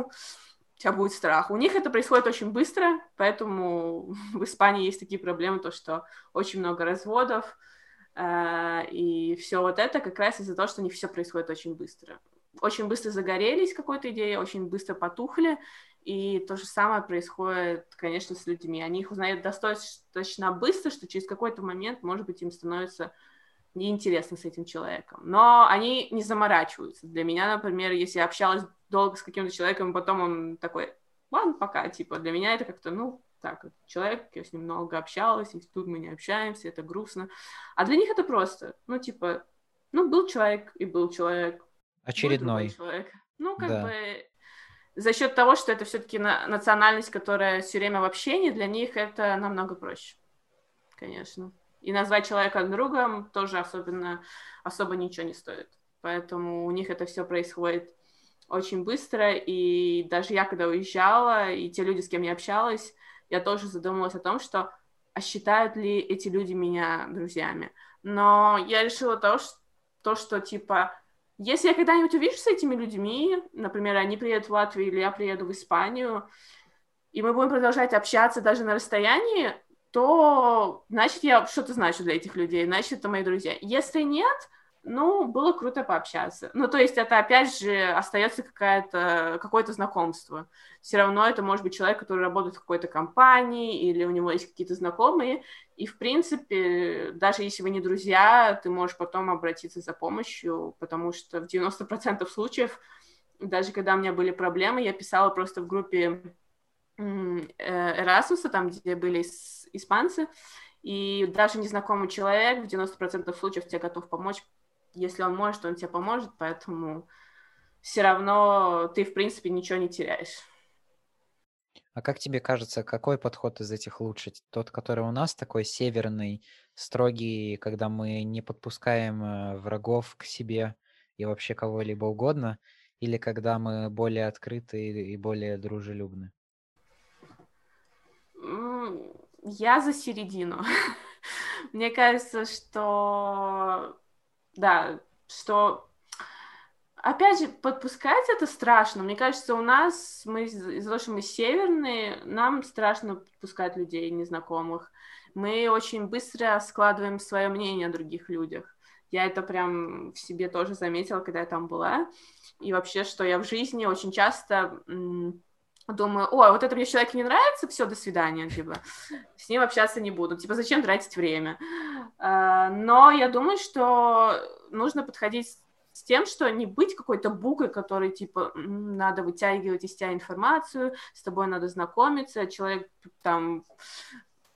у тебя будет страх. У них это происходит очень быстро, поэтому в Испании есть такие проблемы, то что очень много разводов, э, и все вот это как раз из-за того, что них все происходит очень быстро. Очень быстро загорелись какой-то идеей, очень быстро потухли, и то же самое происходит, конечно, с людьми. Они их узнают достаточно быстро, что через какой-то момент, может быть, им становится неинтересно с этим человеком. Но они не заморачиваются. Для меня, например, если я общалась долго с каким-то человеком, и потом он такой, ладно, пока, типа, для меня это как-то, ну, так, человек, я с ним много общалась, и тут мы не общаемся, это грустно. А для них это просто, ну, типа, ну, был человек и был человек. Очередной. человек. Ну, как да. бы за счет того, что это все-таки на- национальность, которая все время в общении, для них это намного проще, конечно. И назвать человека другом тоже особенно особо ничего не стоит. Поэтому у них это все происходит очень быстро, и даже я, когда уезжала, и те люди, с кем я общалась, я тоже задумалась о том, что а считают ли эти люди меня друзьями. Но я решила то, что, то, что типа, если я когда-нибудь увижу с этими людьми, например, они приедут в Латвию или я приеду в Испанию, и мы будем продолжать общаться даже на расстоянии, то значит я что-то значу для этих людей, значит это мои друзья. Если нет, ну, было круто пообщаться. Ну, то есть это, опять же, остается какая-то, какое-то знакомство. Все равно это может быть человек, который работает в какой-то компании, или у него есть какие-то знакомые, и, в принципе, даже если вы не друзья, ты можешь потом обратиться за помощью, потому что в 90% случаев, даже когда у меня были проблемы, я писала просто в группе Эрасуса, там, где были испанцы, и даже незнакомый человек в 90% случаев тебе готов помочь, если он может, он тебе поможет, поэтому все равно ты, в принципе, ничего не теряешь. А как тебе кажется, какой подход из этих лучше? Тот, который у нас такой северный, строгий, когда мы не подпускаем э, врагов к себе и вообще кого-либо угодно, или когда мы более открыты и более дружелюбны? Я за середину. Мне кажется, что да, что Опять же, подпускать это страшно. Мне кажется, у нас, мы из-за того, что мы северные, нам страшно подпускать людей незнакомых. Мы очень быстро складываем свое мнение о других людях. Я это прям в себе тоже заметила, когда я там была. И вообще, что я в жизни очень часто думаю, ой, вот это мне человек не нравится, все, до свидания, типа, с ним общаться не буду, типа, зачем тратить время? А, но я думаю, что нужно подходить с тем, что не быть какой-то букой, который, типа, надо вытягивать из тебя информацию, с тобой надо знакомиться, человек там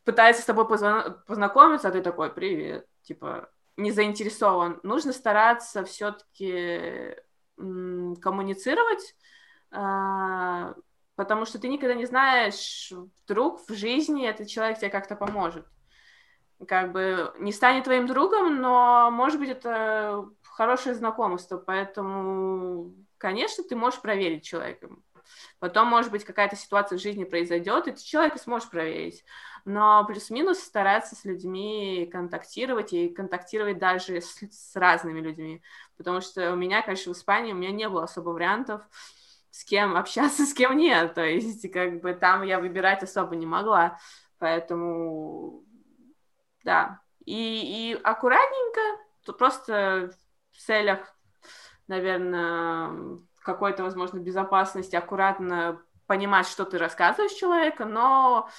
пытается с тобой познакомиться, а ты такой, привет, типа, не заинтересован. Нужно стараться все-таки коммуницировать, а, потому что ты никогда не знаешь, вдруг в жизни этот человек тебе как-то поможет. Как бы не станет твоим другом, но, может быть, это хорошее знакомство, поэтому, конечно, ты можешь проверить человека. Потом, может быть, какая-то ситуация в жизни произойдет, и ты человека сможешь проверить. Но плюс-минус стараться с людьми контактировать и контактировать даже с, с разными людьми. Потому что у меня, конечно, в Испании у меня не было особо вариантов с кем общаться, с кем нет. То есть, как бы там я выбирать особо не могла. Поэтому, да. И, и аккуратненько, то просто в целях, наверное, какой-то, возможно, безопасности, аккуратно понимать, что ты рассказываешь человеку, но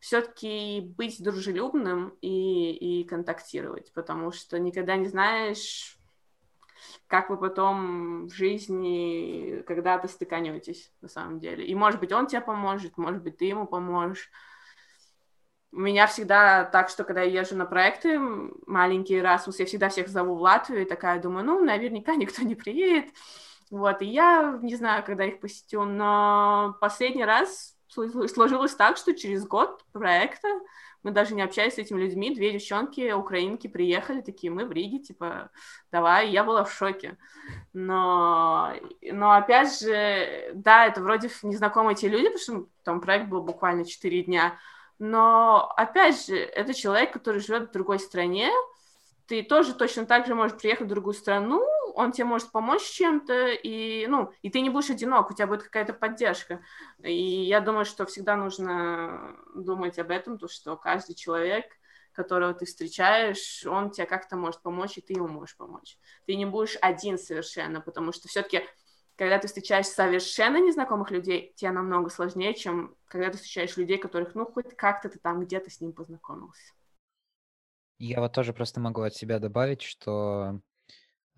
все-таки быть дружелюбным и, и контактировать, потому что никогда не знаешь, как вы потом в жизни когда-то стыканетесь, на самом деле. И, может быть, он тебе поможет, может быть, ты ему поможешь. У меня всегда так, что когда я езжу на проекты, маленький Erasmus, я всегда всех зову в Латвию, и такая думаю, ну, наверняка никто не приедет. Вот, и я не знаю, когда их посетю, но последний раз сложилось так, что через год проекта мы даже не общались с этими людьми, две девчонки, украинки, приехали такие, мы в Риге, типа, давай, я была в шоке. Но, но опять же, да, это вроде незнакомые те люди, потому что там проект был буквально 4 дня, но опять же, это человек, который живет в другой стране, ты тоже точно так же можешь приехать в другую страну, он тебе может помочь чем-то, и, ну, и ты не будешь одинок, у тебя будет какая-то поддержка. И я думаю, что всегда нужно думать об этом, то, что каждый человек, которого ты встречаешь, он тебе как-то может помочь, и ты ему можешь помочь. Ты не будешь один совершенно, потому что все-таки когда ты встречаешь совершенно незнакомых людей, тебе намного сложнее, чем когда ты встречаешь людей, которых, ну, хоть как-то ты там где-то с ним познакомился. Я вот тоже просто могу от себя добавить, что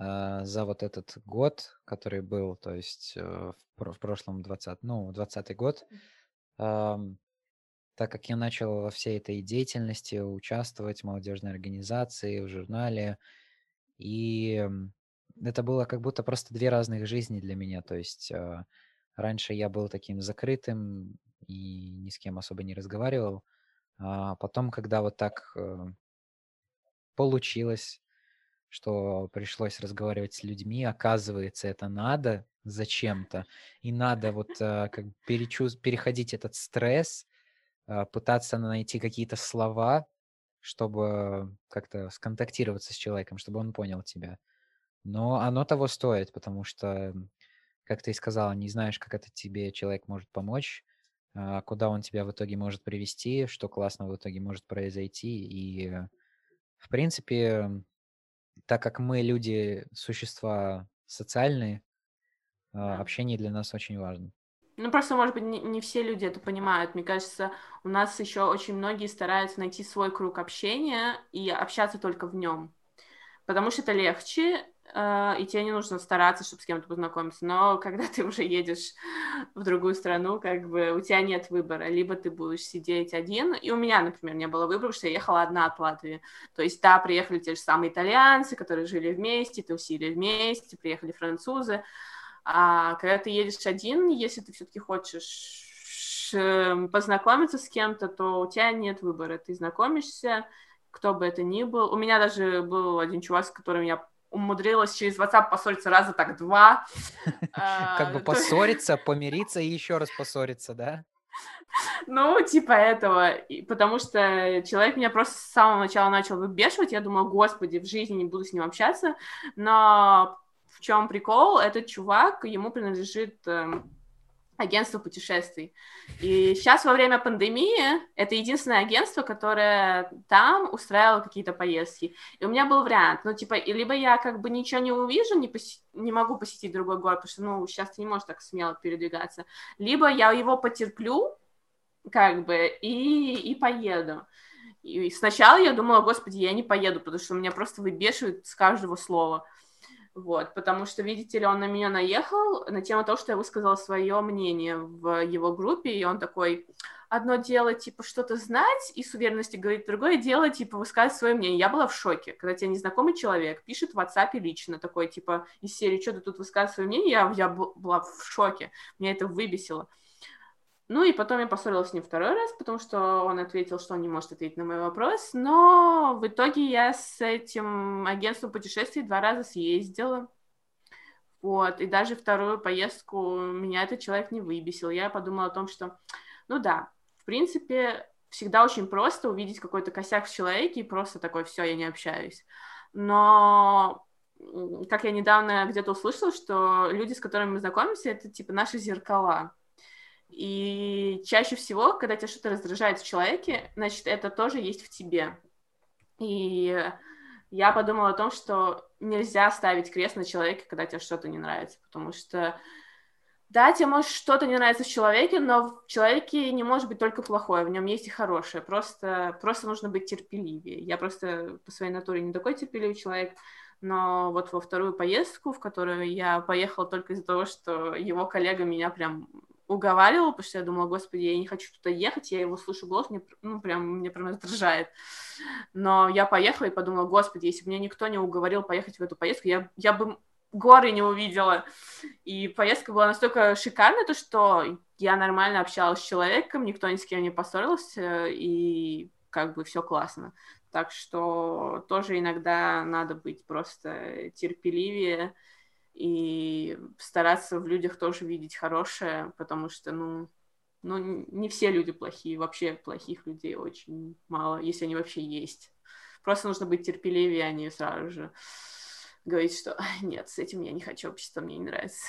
за вот этот год, который был, то есть э, в, в прошлом 20, ну, 20 год, так как я начал во всей этой деятельности участвовать в молодежной организации, в журнале, и это было как будто просто две разных жизни для меня. То есть а, раньше я был таким закрытым и ни с кем особо не разговаривал. А потом, когда вот так э, получилось, что пришлось разговаривать с людьми, оказывается, это надо зачем-то, и надо вот э, как перечуз... переходить этот стресс, э, пытаться найти какие-то слова, чтобы как-то сконтактироваться с человеком, чтобы он понял тебя. Но оно того стоит, потому что, как ты и сказала, не знаешь, как это тебе человек может помочь, а, куда он тебя в итоге может привести, что классно в итоге может произойти. И, в принципе, так как мы люди, существа социальные, а, общение для нас очень важно. Ну, просто, может быть, не, не все люди это понимают. Мне кажется, у нас еще очень многие стараются найти свой круг общения и общаться только в нем. Потому что это легче, и тебе не нужно стараться, чтобы с кем-то познакомиться. Но когда ты уже едешь в другую страну, как бы у тебя нет выбора. Либо ты будешь сидеть один, и у меня, например, не было выбора, потому что я ехала одна от Латвии. То есть, да, приехали те же самые итальянцы, которые жили вместе, тусили вместе, приехали французы, а когда ты едешь один, если ты все-таки хочешь эм, познакомиться с кем-то, то у тебя нет выбора. Ты знакомишься, кто бы это ни был. У меня даже был один чувак, с которым я умудрилась через WhatsApp поссориться раза так два. Как бы а, поссориться, помириться и еще раз поссориться, да? Ну, типа этого, потому что человек меня просто с самого начала начал выбешивать, я думала, господи, в жизни не буду с ним общаться, но в чем прикол? Этот чувак, ему принадлежит э, агентство путешествий. И сейчас во время пандемии это единственное агентство, которое там устраивало какие-то поездки. И у меня был вариант, ну, типа, либо я как бы ничего не увижу, не, поси... не могу посетить другой город, потому что, ну, сейчас ты не можешь так смело передвигаться, либо я его потерплю, как бы, и, и поеду. И сначала я думала, господи, я не поеду, потому что меня просто выбешивают с каждого слова. Вот, потому что, видите ли, он на меня наехал на тему того, что я высказала свое мнение в его группе, и он такой, одно дело, типа, что-то знать и с уверенностью говорить, другое дело, типа, высказывать свое мнение. Я была в шоке, когда тебе незнакомый человек пишет в WhatsApp лично такой, типа, из серии, что ты тут высказываешь свое мнение, я, я была в шоке, меня это выбесило. Ну и потом я поссорилась с ним второй раз, потому что он ответил, что он не может ответить на мой вопрос, но в итоге я с этим агентством путешествий два раза съездила. Вот, и даже вторую поездку меня этот человек не выбесил. Я подумала о том, что, ну да, в принципе, всегда очень просто увидеть какой-то косяк в человеке и просто такой, все, я не общаюсь. Но как я недавно где-то услышала, что люди, с которыми мы знакомимся, это типа наши зеркала. И чаще всего, когда тебя что-то раздражает в человеке, значит, это тоже есть в тебе. И я подумала о том, что нельзя ставить крест на человеке, когда тебе что-то не нравится, потому что да, тебе может что-то не нравится в человеке, но в человеке не может быть только плохое, в нем есть и хорошее. Просто, просто нужно быть терпеливее. Я просто по своей натуре не такой терпеливый человек, но вот во вторую поездку, в которую я поехала только из-за того, что его коллега меня прям уговаривала, потому что я думала, господи, я не хочу туда ехать, я его слышу голос, мне, ну, прям, мне прям раздражает. Но я поехала и подумала, господи, если бы меня никто не уговорил поехать в эту поездку, я, я бы горы не увидела. И поездка была настолько шикарная, то, что я нормально общалась с человеком, никто ни с кем не поссорился, и как бы все классно. Так что тоже иногда надо быть просто терпеливее, и стараться в людях тоже видеть хорошее, потому что, ну, ну, не все люди плохие, вообще плохих людей очень мало, если они вообще есть. Просто нужно быть терпеливее, а не сразу же говорить, что нет, с этим я не хочу, общество мне не нравится.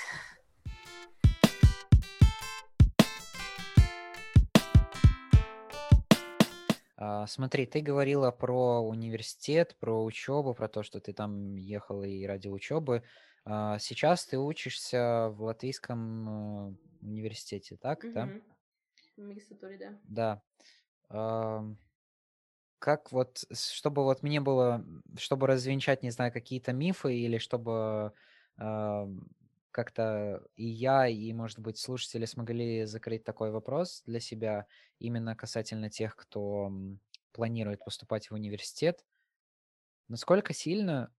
А, смотри, ты говорила про университет, про учебу, про то, что ты там ехала и ради учебы. А, сейчас ты учишься в латвийском э, университете, так, да? В магистратуре, да. Да. Как вот, чтобы вот мне было, чтобы развенчать, не знаю, какие-то мифы или чтобы как-то и я, и, может быть, слушатели смогли закрыть такой вопрос для себя именно касательно тех, кто планирует поступать в университет. Насколько сильно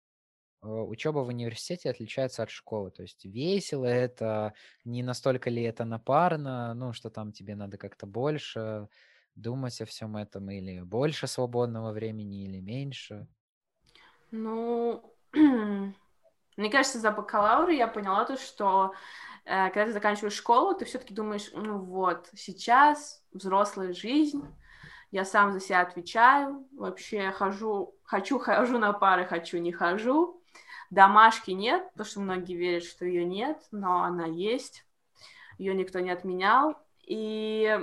учеба в университете отличается от школы? То есть весело это, не настолько ли это напарно, ну, что там тебе надо как-то больше думать о всем этом, или больше свободного времени, или меньше? Ну, мне кажется, за бакалавра я поняла то, что э, когда ты заканчиваешь школу, ты все-таки думаешь, ну вот, сейчас взрослая жизнь, я сам за себя отвечаю, вообще хожу, хочу, хожу на пары, хочу, не хожу. Домашки нет, потому что многие верят, что ее нет, но она есть, ее никто не отменял. И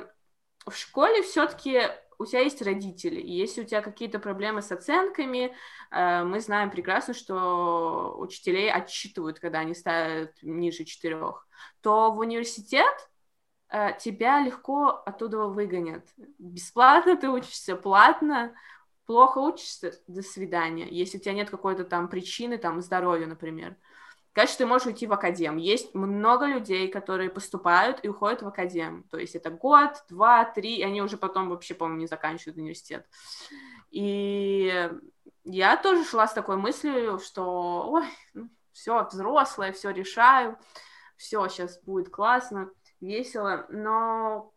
в школе все-таки у тебя есть родители, и если у тебя какие-то проблемы с оценками, э, мы знаем прекрасно, что учителей отчитывают, когда они ставят ниже четырех, то в университет э, тебя легко оттуда выгонят. Бесплатно ты учишься, платно, плохо учишься, до свидания. Если у тебя нет какой-то там причины, там, здоровья, например. Конечно, ты можешь уйти в академ. Есть много людей, которые поступают и уходят в академ. То есть это год, два, три, и они уже потом вообще, по-моему, не заканчивают университет. И я тоже шла с такой мыслью, что ой, ну, все, взрослая, все решаю, все, сейчас будет классно, весело, но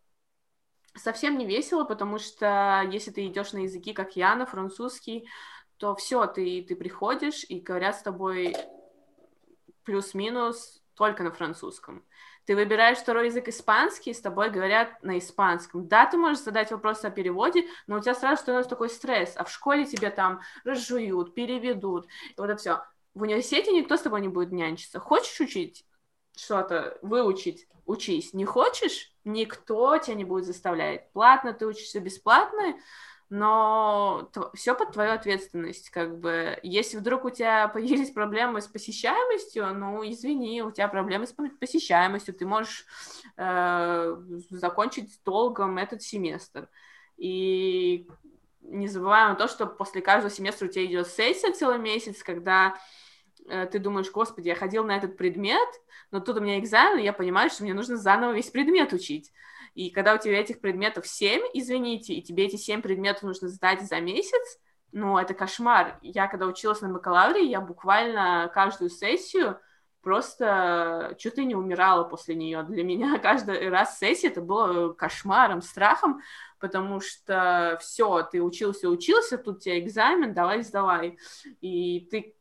совсем не весело, потому что если ты идешь на языки, как я, на французский, то все, ты, ты приходишь и говорят с тобой плюс-минус только на французском. Ты выбираешь второй язык испанский, с тобой говорят на испанском. Да, ты можешь задать вопрос о переводе, но у тебя сразу становится такой стресс, а в школе тебе там разжуют, переведут, и вот это все. В университете никто с тобой не будет нянчиться. Хочешь учить что-то, выучить, учись. Не хочешь, никто тебя не будет заставлять. Платно ты учишься, бесплатно, но все под твою ответственность, как бы. Если вдруг у тебя появились проблемы с посещаемостью, ну, извини, у тебя проблемы с посещаемостью, ты можешь э, закончить долгом этот семестр. И не забываем то, что после каждого семестра у тебя идет сессия целый месяц, когда ты думаешь, господи, я ходил на этот предмет, но тут у меня экзамен, и я понимаю, что мне нужно заново весь предмет учить. И когда у тебя этих предметов 7, извините, и тебе эти 7 предметов нужно сдать за месяц, ну, это кошмар. Я когда училась на бакалавре, я буквально каждую сессию просто чуть ли не умирала после нее. Для меня каждый раз сессия это было кошмаром, страхом, потому что все, ты учился, учился, тут тебе экзамен, давай сдавай. И ты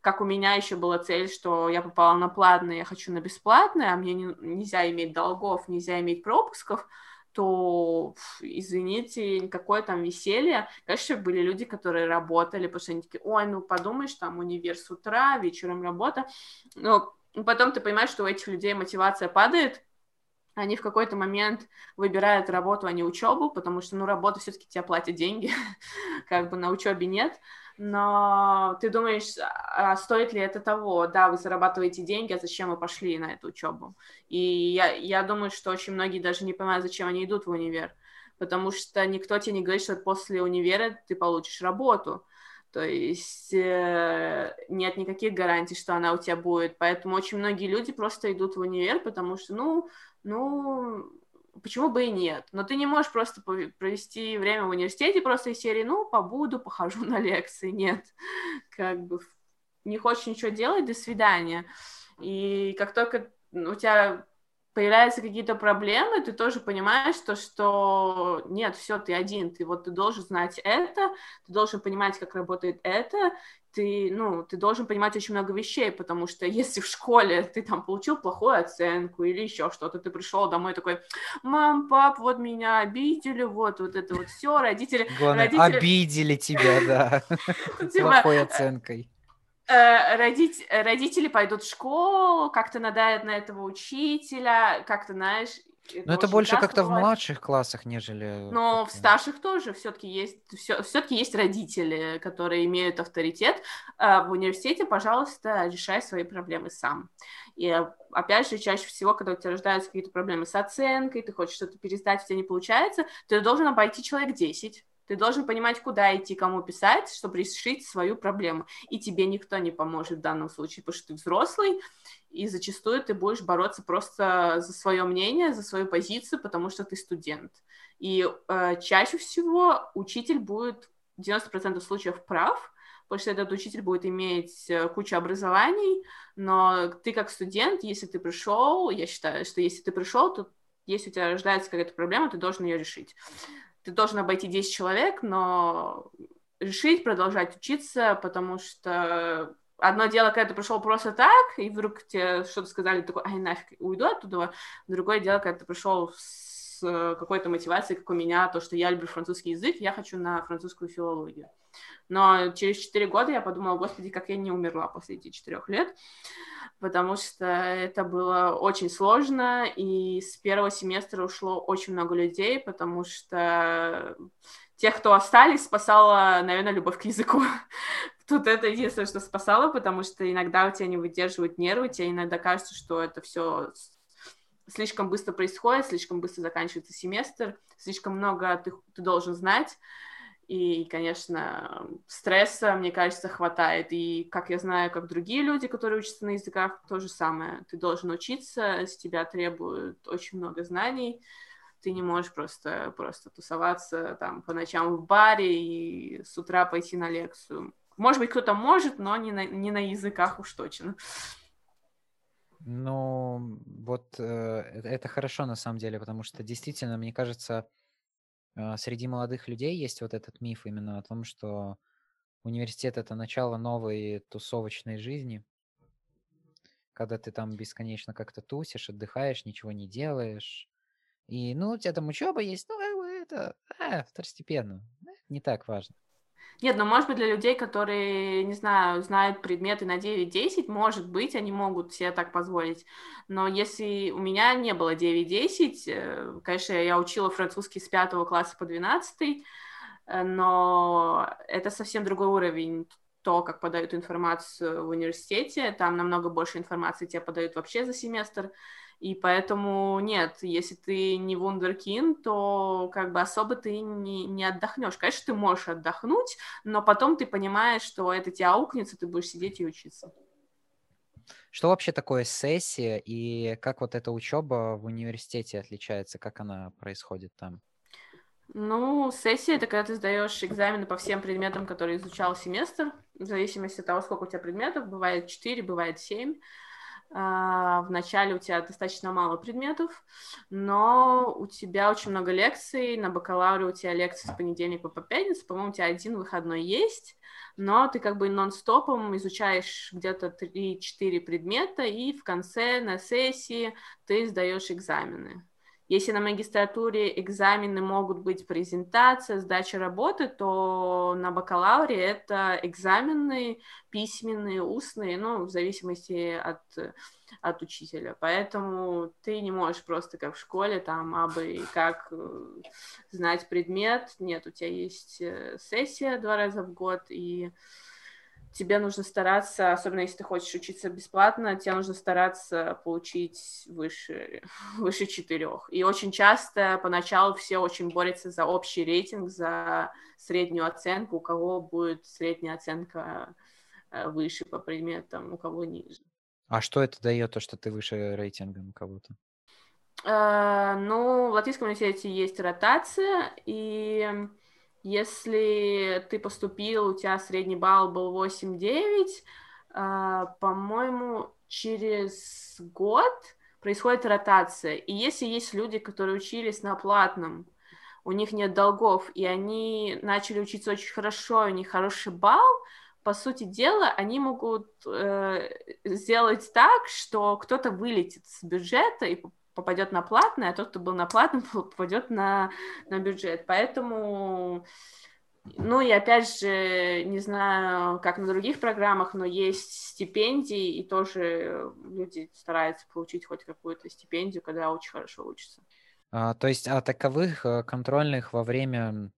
как у меня еще была цель, что я попала на платное, я хочу на бесплатное, а мне не, нельзя иметь долгов, нельзя иметь пропусков, то, извините, никакое там веселье. Конечно, были люди, которые работали, потому что они такие, ой, ну подумаешь, там универ с утра, вечером работа. Но потом ты понимаешь, что у этих людей мотивация падает, они в какой-то момент выбирают работу, а не учебу, потому что, ну, работа все-таки тебе платят деньги, как бы на учебе нет но ты думаешь, а стоит ли это того? Да, вы зарабатываете деньги, а зачем вы пошли на эту учебу? И я, я думаю, что очень многие даже не понимают, зачем они идут в универ, потому что никто тебе не говорит, что после универа ты получишь работу. То есть э, нет никаких гарантий, что она у тебя будет. Поэтому очень многие люди просто идут в универ, потому что, ну, ну, почему бы и нет? Но ты не можешь просто провести время в университете просто из серии, ну, побуду, похожу на лекции. Нет, как бы не хочешь ничего делать, до свидания. И как только у тебя появляются какие-то проблемы, ты тоже понимаешь, то, что нет, все, ты один, ты вот ты должен знать это, ты должен понимать, как работает это, ты, ну, ты должен понимать очень много вещей, потому что если в школе ты там получил плохую оценку или еще что-то, ты пришел домой такой, мам, пап, вот меня обидели, вот, вот это вот все, родители... Главное, родители... обидели тебя, да, типа, плохой оценкой. Э, родить, родители пойдут в школу, как-то надают на этого учителя, как-то, знаешь, это Но это больше как-то в младших классах, нежели... Но в старших тоже все-таки есть, все, все-таки есть родители, которые имеют авторитет. А в университете, пожалуйста, решай свои проблемы сам. И опять же, чаще всего, когда у тебя рождаются какие-то проблемы с оценкой, ты хочешь что-то пересдать, у тебя не получается, ты должен обойти человек 10 Ты должен понимать, куда идти, кому писать, чтобы решить свою проблему. И тебе никто не поможет в данном случае, потому что ты взрослый, и зачастую ты будешь бороться просто за свое мнение, за свою позицию, потому что ты студент. И э, чаще всего учитель будет 90% случаев прав, потому что этот учитель будет иметь э, кучу образований, но ты как студент, если ты пришел, я считаю, что если ты пришел, то если у тебя рождается какая-то проблема, ты должен ее решить. Ты должен обойти 10 человек, но решить, продолжать учиться, потому что одно дело, когда ты пришел просто так, и вдруг тебе что-то сказали, такой, ай, нафиг, уйду оттуда. Другое дело, когда ты пришел с какой-то мотивацией, как у меня, то, что я люблю французский язык, я хочу на французскую филологию. Но через 4 года я подумала, господи, как я не умерла после этих 4 лет, потому что это было очень сложно, и с первого семестра ушло очень много людей, потому что тех, кто остались, спасала, наверное, любовь к языку. Тут это единственное, что спасало, потому что иногда у тебя не выдерживают нервы, тебе иногда кажется, что это все слишком быстро происходит, слишком быстро заканчивается семестр, слишком много ты, ты должен знать, и, конечно, стресса, мне кажется, хватает. И, как я знаю, как другие люди, которые учатся на языках, то же самое. Ты должен учиться, с тебя требуют очень много знаний. Ты не можешь просто, просто тусоваться там по ночам в баре и с утра пойти на лекцию. Может быть, кто-то может, но не на, не на языках уж точно. Ну, вот э, это хорошо на самом деле, потому что действительно, мне кажется, среди молодых людей есть вот этот миф именно о том, что университет это начало новой тусовочной жизни, когда ты там бесконечно как-то тусишь, отдыхаешь, ничего не делаешь. И, ну, у тебя там учеба есть, ну, это а, второстепенно, не так важно. Нет, ну, может быть, для людей, которые, не знаю, знают предметы на 9-10, может быть, они могут себе так позволить. Но если у меня не было 9-10, э, конечно, я учила французский с 5 класса по 12, э, но это совсем другой уровень то, как подают информацию в университете, там намного больше информации тебе подают вообще за семестр, и поэтому нет, если ты не вундеркин, то как бы особо ты не, не отдохнешь. Конечно, ты можешь отдохнуть, но потом ты понимаешь, что это тебя аукнется, ты будешь сидеть и учиться. Что вообще такое сессия и как вот эта учеба в университете отличается, как она происходит там? Ну, сессия это когда ты сдаешь экзамены по всем предметам, которые изучал семестр, в зависимости от того, сколько у тебя предметов, бывает 4, бывает 7. А, в начале у тебя достаточно мало предметов, но у тебя очень много лекций, на бакалавре у тебя лекции с понедельника по пятницу, по-моему, у тебя один выходной есть, но ты как бы нон-стопом изучаешь где-то 3-4 предмета, и в конце на сессии ты сдаешь экзамены. Если на магистратуре экзамены могут быть презентация, сдача работы, то на бакалавре это экзамены письменные, устные, ну, в зависимости от, от учителя. Поэтому ты не можешь просто как в школе, там, абы как э, знать предмет. Нет, у тебя есть э, сессия два раза в год, и тебе нужно стараться, особенно если ты хочешь учиться бесплатно, тебе нужно стараться получить выше, выше четырех. И очень часто поначалу все очень борются за общий рейтинг, за среднюю оценку, у кого будет средняя оценка э, выше по предметам, у кого ниже. А что это дает, то, что ты выше рейтингом кого-то? Uh, ну, в Латвийском университете есть ротация, и если ты поступил, у тебя средний балл был 8-9, э, по-моему, через год происходит ротация. И если есть люди, которые учились на платном, у них нет долгов, и они начали учиться очень хорошо, у них хороший балл, по сути дела, они могут э, сделать так, что кто-то вылетит с бюджета и попадет на платное, а тот, кто был на платном, попадет на, на бюджет. Поэтому, ну и опять же, не знаю, как на других программах, но есть стипендии, и тоже люди стараются получить хоть какую-то стипендию, когда очень хорошо учатся. А, то есть а таковых э, контрольных во время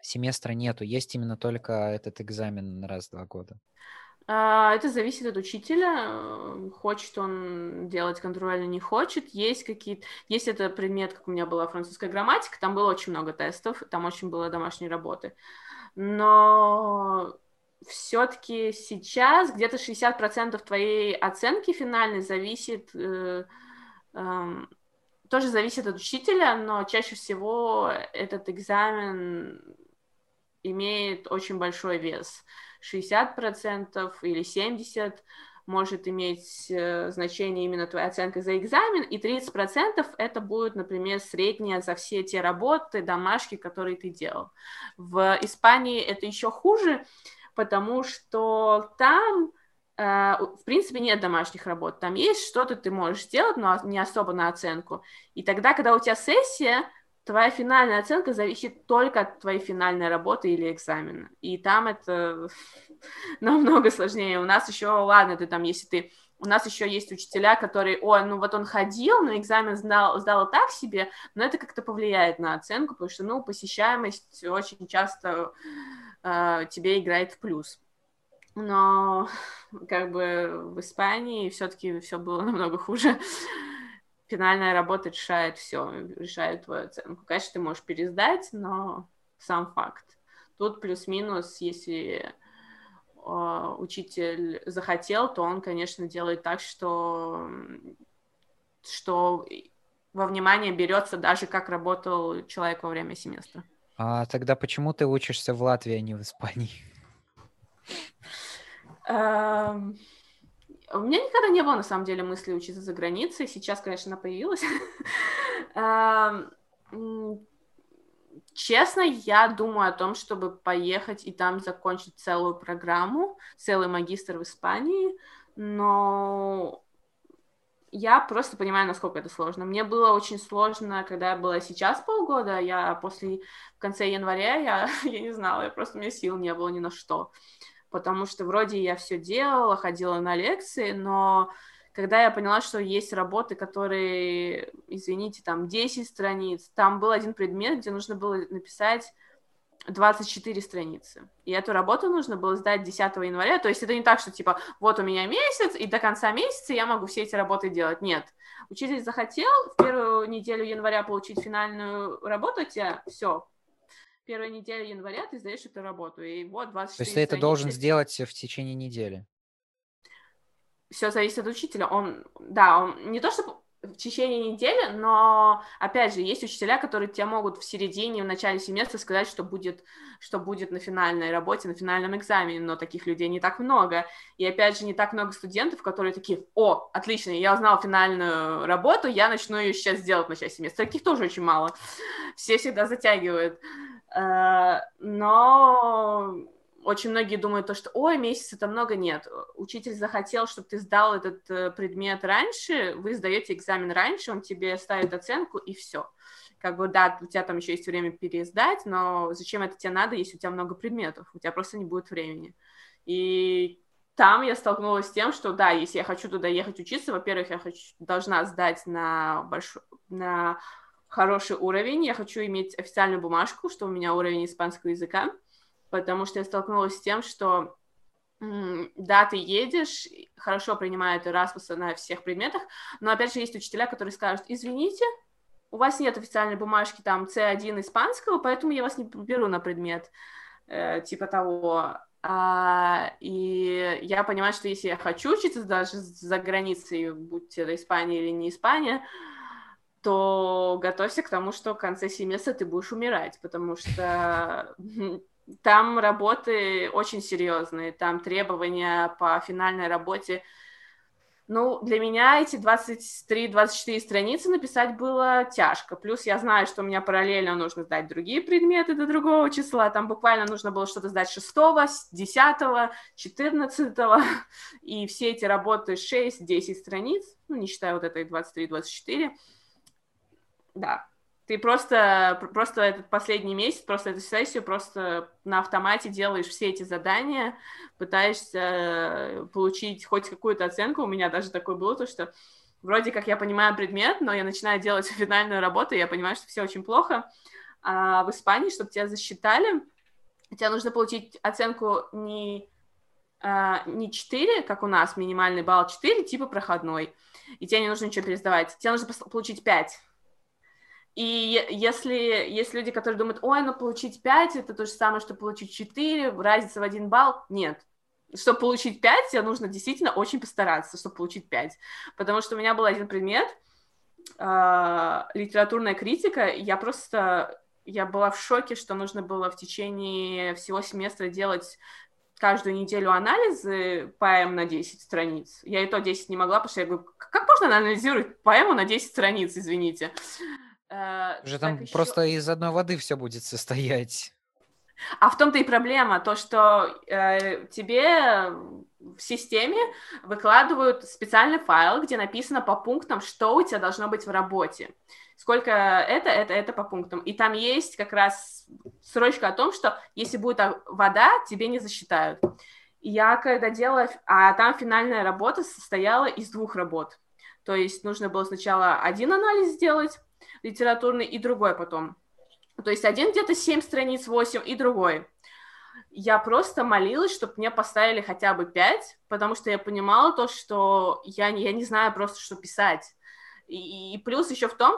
семестра нету, есть именно только этот экзамен раз в два года? А, это зависит от учителя, хочет он делать контроль или не хочет. Есть какие-то... Есть это предмет, как у меня была французская грамматика, там было очень много тестов, там очень было домашней работы. Но все-таки сейчас где-то 60% твоей оценки финальной зависит... Э, э, тоже зависит от учителя, но чаще всего этот экзамен имеет очень большой вес. 60% или 70% может иметь э, значение именно твоя оценка за экзамен, и 30% это будет, например, средняя за все те работы, домашки, которые ты делал. В Испании это еще хуже, потому что там, э, в принципе, нет домашних работ. Там есть что-то ты можешь сделать, но не особо на оценку. И тогда, когда у тебя сессия, твоя финальная оценка зависит только от твоей финальной работы или экзамена. И там это намного сложнее. У нас еще, ладно, ты там, если ты... У нас еще есть учителя, которые, ой, ну вот он ходил, но экзамен сдал, сдал так себе, но это как-то повлияет на оценку, потому что, ну, посещаемость очень часто э, тебе играет в плюс. Но как бы в Испании все-таки все было намного хуже финальная работа решает все, решает твою оценку. Конечно, ты можешь пересдать, но сам факт. Тут плюс-минус, если э, учитель захотел, то он, конечно, делает так, что, что во внимание берется даже как работал человек во время семестра. А тогда почему ты учишься в Латвии, а не в Испании? У меня никогда не было, на самом деле, мысли учиться за границей. Сейчас, конечно, она появилась. Честно, я думаю о том, чтобы поехать и там закончить целую программу, целый магистр в Испании, но я просто понимаю, насколько это сложно. Мне было очень сложно, когда я была сейчас полгода, я после, в конце января, я, я не знала, я просто, у меня сил не было ни на что потому что вроде я все делала, ходила на лекции, но когда я поняла, что есть работы, которые, извините, там 10 страниц, там был один предмет, где нужно было написать 24 страницы. И эту работу нужно было сдать 10 января. То есть это не так, что типа вот у меня месяц, и до конца месяца я могу все эти работы делать. Нет. Учитель захотел в первую неделю января получить финальную работу, тебе все, первая неделя января ты сдаешь эту работу, и вот 24 То есть ты это должен сделать в течение недели? Все зависит от учителя. Он, да, он не то, что в течение недели, но, опять же, есть учителя, которые тебе могут в середине, в начале семестра сказать, что будет, что будет на финальной работе, на финальном экзамене, но таких людей не так много. И, опять же, не так много студентов, которые такие, о, отлично, я узнал финальную работу, я начну ее сейчас делать в начале семестра. Таких тоже очень мало. Все всегда затягивают. Э, но очень многие думают то, что, ой, месяц это много, нет. Учитель захотел, чтобы ты сдал этот э, предмет раньше, вы сдаете экзамен раньше, он тебе ставит оценку, и все. Как бы, да, у тебя там еще есть время пересдать, но зачем это тебе надо, если у тебя много предметов? У тебя просто не будет времени. И там я столкнулась с тем, что да, если я хочу туда ехать учиться, во-первых, я хочу, должна сдать на, большой, на хороший уровень, я хочу иметь официальную бумажку, что у меня уровень испанского языка, потому что я столкнулась с тем, что да, ты едешь, хорошо принимают Erasmus на всех предметах, но опять же есть учителя, которые скажут, извините, у вас нет официальной бумажки там C1 испанского, поэтому я вас не беру на предмет, э, типа того. А, и я понимаю, что если я хочу учиться даже за границей, будь это Испания или не Испания, то готовься к тому, что в конце семестра ты будешь умирать, потому что там работы очень серьезные, там требования по финальной работе. Ну, для меня эти 23-24 страницы написать было тяжко. Плюс я знаю, что у меня параллельно нужно сдать другие предметы до другого числа. Там буквально нужно было что-то сдать 6, 10, 14. И все эти работы 6-10 страниц, ну, не считая вот этой 23-24, да. Ты просто, просто этот последний месяц, просто эту сессию просто на автомате делаешь все эти задания, пытаешься э, получить хоть какую-то оценку. У меня даже такое было, то что вроде как я понимаю предмет, но я начинаю делать финальную работу, и я понимаю, что все очень плохо. А в Испании, чтобы тебя засчитали, тебе нужно получить оценку не э, не 4, как у нас, минимальный балл 4, типа проходной, и тебе не нужно ничего пересдавать, тебе нужно получить 5. И если есть люди, которые думают, ой, ну получить 5, это то же самое, что получить 4, разница в один балл, нет. Чтобы получить 5, тебе нужно действительно очень постараться, чтобы получить 5. Потому что у меня был один предмет, э, литературная критика, и я просто, я была в шоке, что нужно было в течение всего семестра делать каждую неделю анализы поэм на 10 страниц. Я и то 10 не могла, потому что я говорю, как можно анализировать поэму на 10 страниц, извините. Э, Уже там еще... просто из одной воды все будет состоять. А в том-то и проблема, то, что э, тебе в системе выкладывают специальный файл, где написано по пунктам, что у тебя должно быть в работе. Сколько это, это, это по пунктам. И там есть как раз срочка о том, что если будет вода, тебе не засчитают. Я когда делала, а там финальная работа состояла из двух работ. То есть нужно было сначала один анализ сделать, литературный, и другой потом. То есть один где-то 7 страниц, 8, и другой. Я просто молилась, чтобы мне поставили хотя бы 5, потому что я понимала то, что я, я не знаю просто, что писать. И, и плюс еще в том,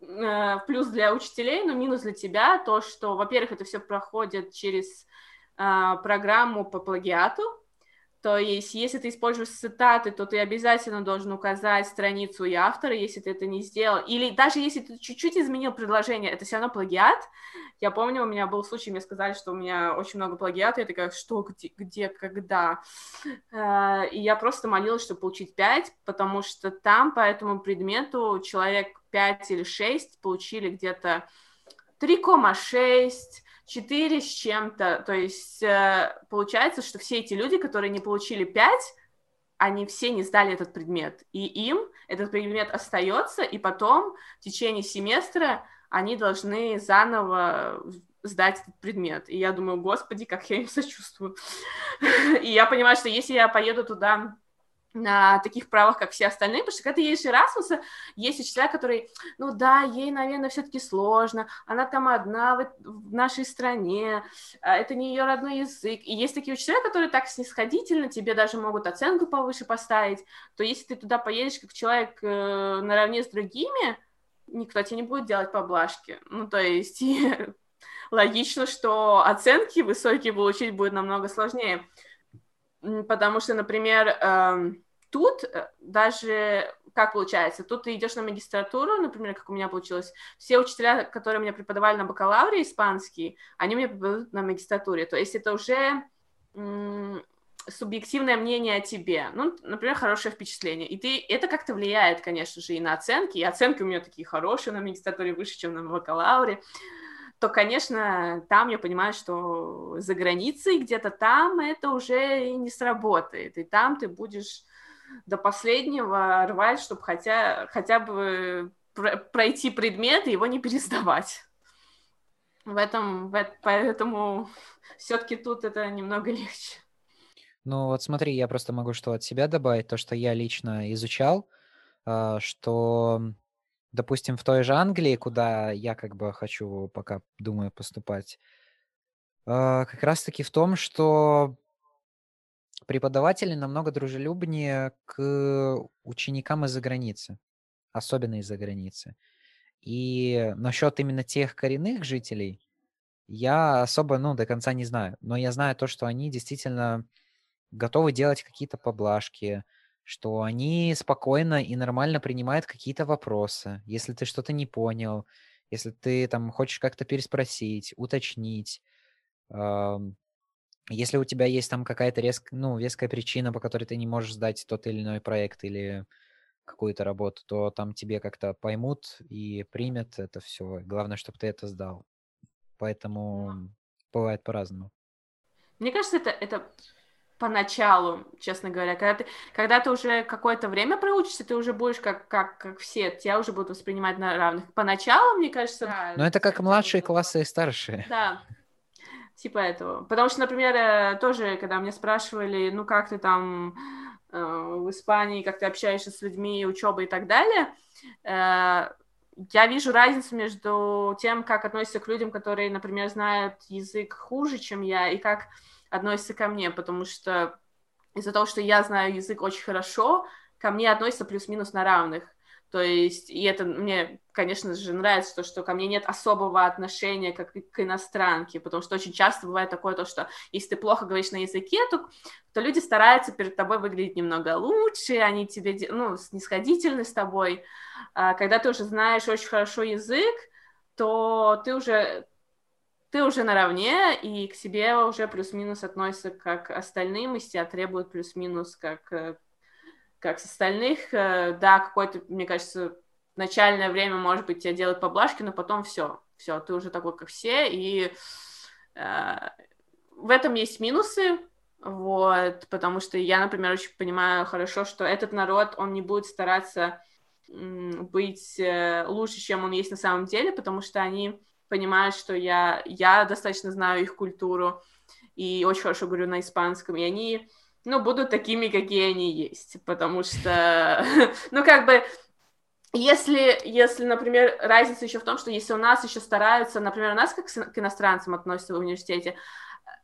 э, плюс для учителей, но минус для тебя, то, что, во-первых, это все проходит через э, программу по плагиату, то есть, если ты используешь цитаты, то ты обязательно должен указать страницу и автора, если ты это не сделал. Или даже если ты чуть-чуть изменил предложение, это все равно плагиат. Я помню, у меня был случай, мне сказали, что у меня очень много плагиата. Я такая, что, где, где когда? Э, и я просто молилась, чтобы получить 5, потому что там по этому предмету человек 5 или 6 получили где-то 3,6, 4 с чем-то. То есть э, получается, что все эти люди, которые не получили 5, они все не сдали этот предмет. И им этот предмет остается, и потом в течение семестра они должны заново сдать этот предмет. И я думаю, господи, как я им сочувствую. И я понимаю, что если я поеду туда на таких правах, как все остальные, потому что когда ты едешь Erasmus, есть учителя, которые, ну да, ей, наверное, все-таки сложно, она там одна в, в нашей стране, а это не ее родной язык, и есть такие учителя, которые так снисходительно тебе даже могут оценку повыше поставить, то если ты туда поедешь как человек э, наравне с другими, никто тебе не будет делать поблажки, ну то есть логично, что оценки высокие получить будет намного сложнее, потому что, например, эм, тут э, даже как получается, тут ты идешь на магистратуру, например, как у меня получилось, все учителя, которые мне преподавали на бакалавре испанский, они мне преподают на магистратуре, то есть это уже субъективное мнение о тебе, ну, например, хорошее впечатление, и ты, это как-то влияет, конечно же, и на оценки, и оценки у меня такие хорошие на магистратуре, выше, чем на бакалавре, то, конечно, там я понимаю, что за границей, где-то там это уже не сработает, и там ты будешь до последнего рвать, чтобы хотя, хотя бы пройти предмет и его не пересдавать. В этом, в, поэтому все-таки тут это немного легче. Ну вот смотри, я просто могу что от себя добавить, то, что я лично изучал, а, что, допустим, в той же Англии, куда я как бы хочу пока думаю поступать, а, как раз-таки в том, что Преподаватели намного дружелюбнее к ученикам из-за границы, особенно из-за границы. И насчет именно тех коренных жителей я особо, ну, до конца не знаю. Но я знаю то, что они действительно готовы делать какие-то поблажки, что они спокойно и нормально принимают какие-то вопросы. Если ты что-то не понял, если ты там хочешь как-то переспросить, уточнить, если у тебя есть там какая-то резк, ну, веская причина, по которой ты не можешь сдать тот или иной проект или какую-то работу, то там тебе как-то поймут и примет это все. Главное, чтобы ты это сдал. Поэтому бывает по-разному. Мне кажется, это, это поначалу, честно говоря. Когда ты, когда ты уже какое-то время проучишься, ты уже будешь как, как, как все, тебя уже будут воспринимать на равных. Поначалу, мне кажется... Да, Но это как младшие классы и старшие. Да, типа этого. Потому что, например, э, тоже, когда мне спрашивали, ну, как ты там э, в Испании, как ты общаешься с людьми, учеба и так далее, э, я вижу разницу между тем, как относятся к людям, которые, например, знают язык хуже, чем я, и как относятся ко мне, потому что из-за того, что я знаю язык очень хорошо, ко мне относятся плюс-минус на равных. То есть, и это мне, конечно же, нравится, то, что ко мне нет особого отношения как к иностранке, потому что очень часто бывает такое, то, что если ты плохо говоришь на языке, то, то люди стараются перед тобой выглядеть немного лучше, они тебе, ну, снисходительны с тобой. А когда ты уже знаешь очень хорошо язык, то ты уже ты уже наравне, и к себе уже плюс-минус относятся как остальным, и тебя требуют плюс-минус как, э, как с остальных. Э, да, какое-то, мне кажется, начальное время, может быть, тебя делают поблажки, но потом все, все, ты уже такой, как все, и э, в этом есть минусы, вот, потому что я, например, очень понимаю хорошо, что этот народ, он не будет стараться быть э, лучше, чем он есть на самом деле, потому что они понимают, что я, я достаточно знаю их культуру и очень хорошо говорю на испанском, и они, ну, будут такими, какие они есть, потому что, ну, как бы, если, если, например, разница еще в том, что если у нас еще стараются, например, у нас как к иностранцам относятся в университете,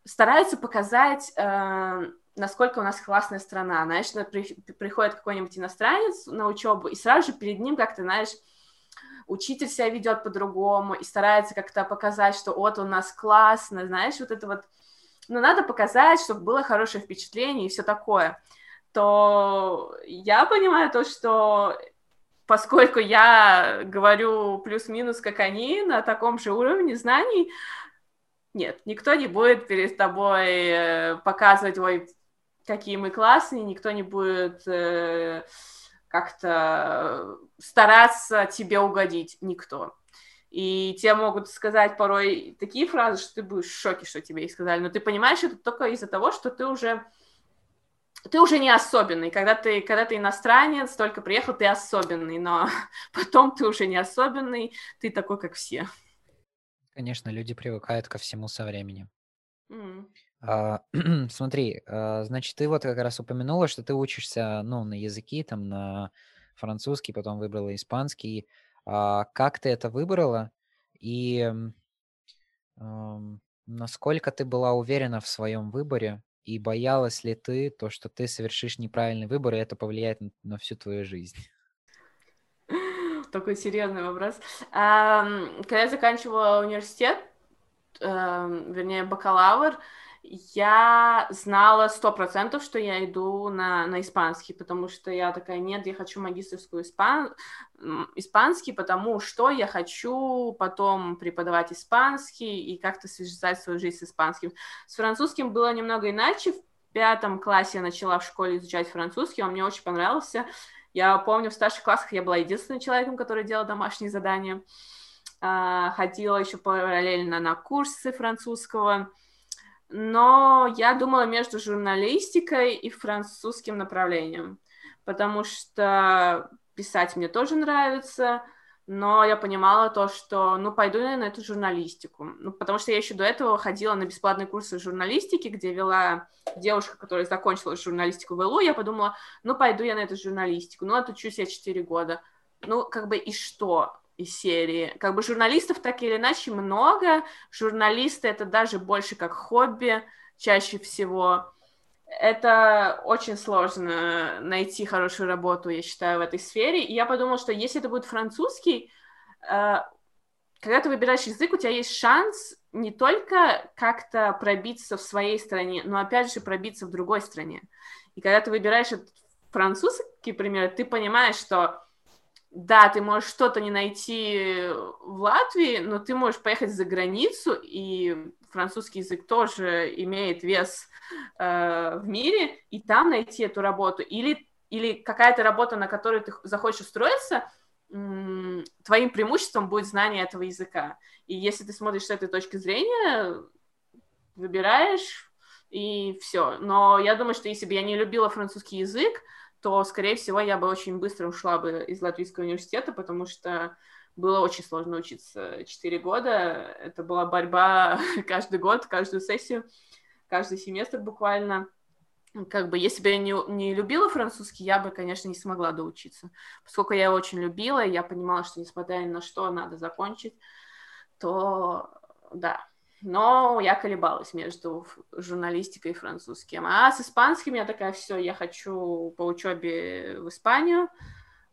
стараются показать, э, насколько у нас классная страна. Знаешь, при, приходит какой-нибудь иностранец на учебу, и сразу же перед ним как-то, знаешь, учитель себя ведет по-другому и старается как-то показать, что вот у нас классно, знаешь, вот это вот, ну, надо показать, чтобы было хорошее впечатление и все такое, то я понимаю то, что поскольку я говорю плюс-минус, как они, на таком же уровне знаний, нет, никто не будет перед тобой э, показывать, ой, какие мы классные, никто не будет э, как-то стараться тебе угодить никто. И тебе могут сказать порой такие фразы, что ты будешь в шоке, что тебе их сказали. Но ты понимаешь это только из-за того, что ты уже ты уже не особенный. Когда ты, когда ты иностранец, только приехал, ты особенный, но потом ты уже не особенный, ты такой, как все. Конечно, люди привыкают ко всему со временем. Mm. А, смотри, а, значит, ты вот как раз упомянула, что ты учишься, ну, на языки, там, на французский, потом выбрала испанский. А, как ты это выбрала? И насколько ты была уверена в своем выборе? И боялась ли ты то, что ты совершишь неправильный выбор, и это повлияет на, на всю твою жизнь? Такой серьезный вопрос. Когда я заканчивала университет, вернее, бакалавр, я знала сто процентов, что я иду на, на испанский, потому что я такая, нет, я хочу магистрскую испан... испанский, потому что я хочу потом преподавать испанский и как-то связать свою жизнь с испанским. С французским было немного иначе. В пятом классе я начала в школе изучать французский, он мне очень понравился. Я помню, в старших классах я была единственным человеком, который делал домашние задания. А, ходила еще параллельно на курсы французского но я думала между журналистикой и французским направлением, потому что писать мне тоже нравится, но я понимала то, что, ну, пойду я на эту журналистику. Ну, потому что я еще до этого ходила на бесплатные курсы журналистики, где вела девушка, которая закончила журналистику в ИЛУ, я подумала, ну, пойду я на эту журналистику. Ну, отучусь я 4 года. Ну, как бы и что? Из серии. Как бы журналистов так или иначе много. Журналисты это даже больше как хобби чаще всего. Это очень сложно найти хорошую работу, я считаю, в этой сфере. И я подумала, что если это будет французский, э, когда ты выбираешь язык, у тебя есть шанс не только как-то пробиться в своей стране, но опять же пробиться в другой стране. И когда ты выбираешь этот французский пример, ты понимаешь, что да, ты можешь что-то не найти в Латвии, но ты можешь поехать за границу, и французский язык тоже имеет вес э, в мире, и там найти эту работу. Или, или какая-то работа, на которую ты захочешь устроиться, твоим преимуществом будет знание этого языка. И если ты смотришь с этой точки зрения, выбираешь, и все. Но я думаю, что если бы я не любила французский язык, то, скорее всего, я бы очень быстро ушла бы из Латвийского университета, потому что было очень сложно учиться 4 года. Это была борьба каждый год, каждую сессию, каждый семестр буквально. Как бы, если бы я не, не любила французский, я бы, конечно, не смогла доучиться. Поскольку я его очень любила, я понимала, что, несмотря ни на что, надо закончить, то да. Но я колебалась между журналистикой и французским. А с испанским я такая, все, я хочу по учебе в Испанию,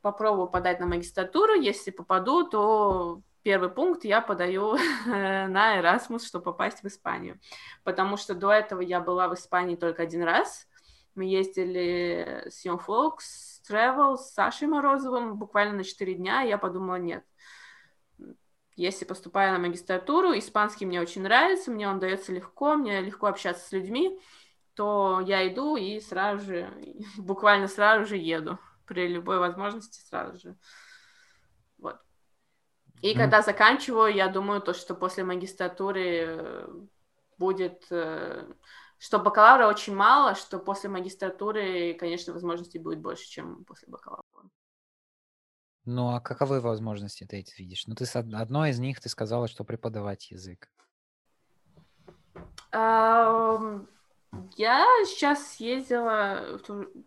попробую подать на магистратуру, если попаду, то первый пункт я подаю на Erasmus, чтобы попасть в Испанию, потому что до этого я была в Испании только один раз, мы ездили с Young Folks Travel с Сашей Морозовым буквально на 4 дня, и я подумала, нет, если поступаю на магистратуру, испанский мне очень нравится, мне он дается легко, мне легко общаться с людьми, то я иду и сразу же, буквально сразу же еду. При любой возможности сразу же. Вот. И mm. когда заканчиваю, я думаю, то, что после магистратуры э, будет... Э, что бакалавра очень мало, что после магистратуры, конечно, возможностей будет больше, чем после бакалавра. Ну, а каковы возможности ты эти видишь? Ну, ты с одной из них ты сказала, что преподавать язык. Я сейчас ездила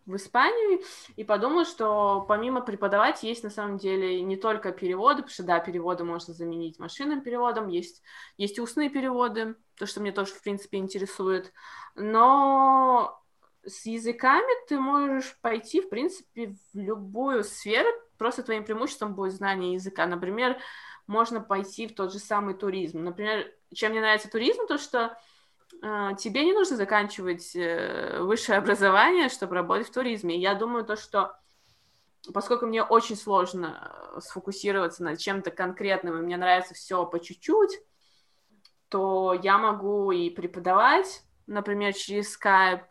в Испанию и подумала, что помимо преподавать есть на самом деле не только переводы, потому что да, переводы можно заменить машинным переводом, есть, есть устные переводы, то, что мне тоже, в принципе, интересует, но с языками ты можешь пойти, в принципе, в любую сферу, просто твоим преимуществом будет знание языка. Например, можно пойти в тот же самый туризм. Например, чем мне нравится туризм, то что э, тебе не нужно заканчивать э, высшее образование, чтобы работать в туризме. Я думаю, то, что поскольку мне очень сложно э, сфокусироваться над чем-то конкретным, и мне нравится все по чуть-чуть, то я могу и преподавать, например, через Skype,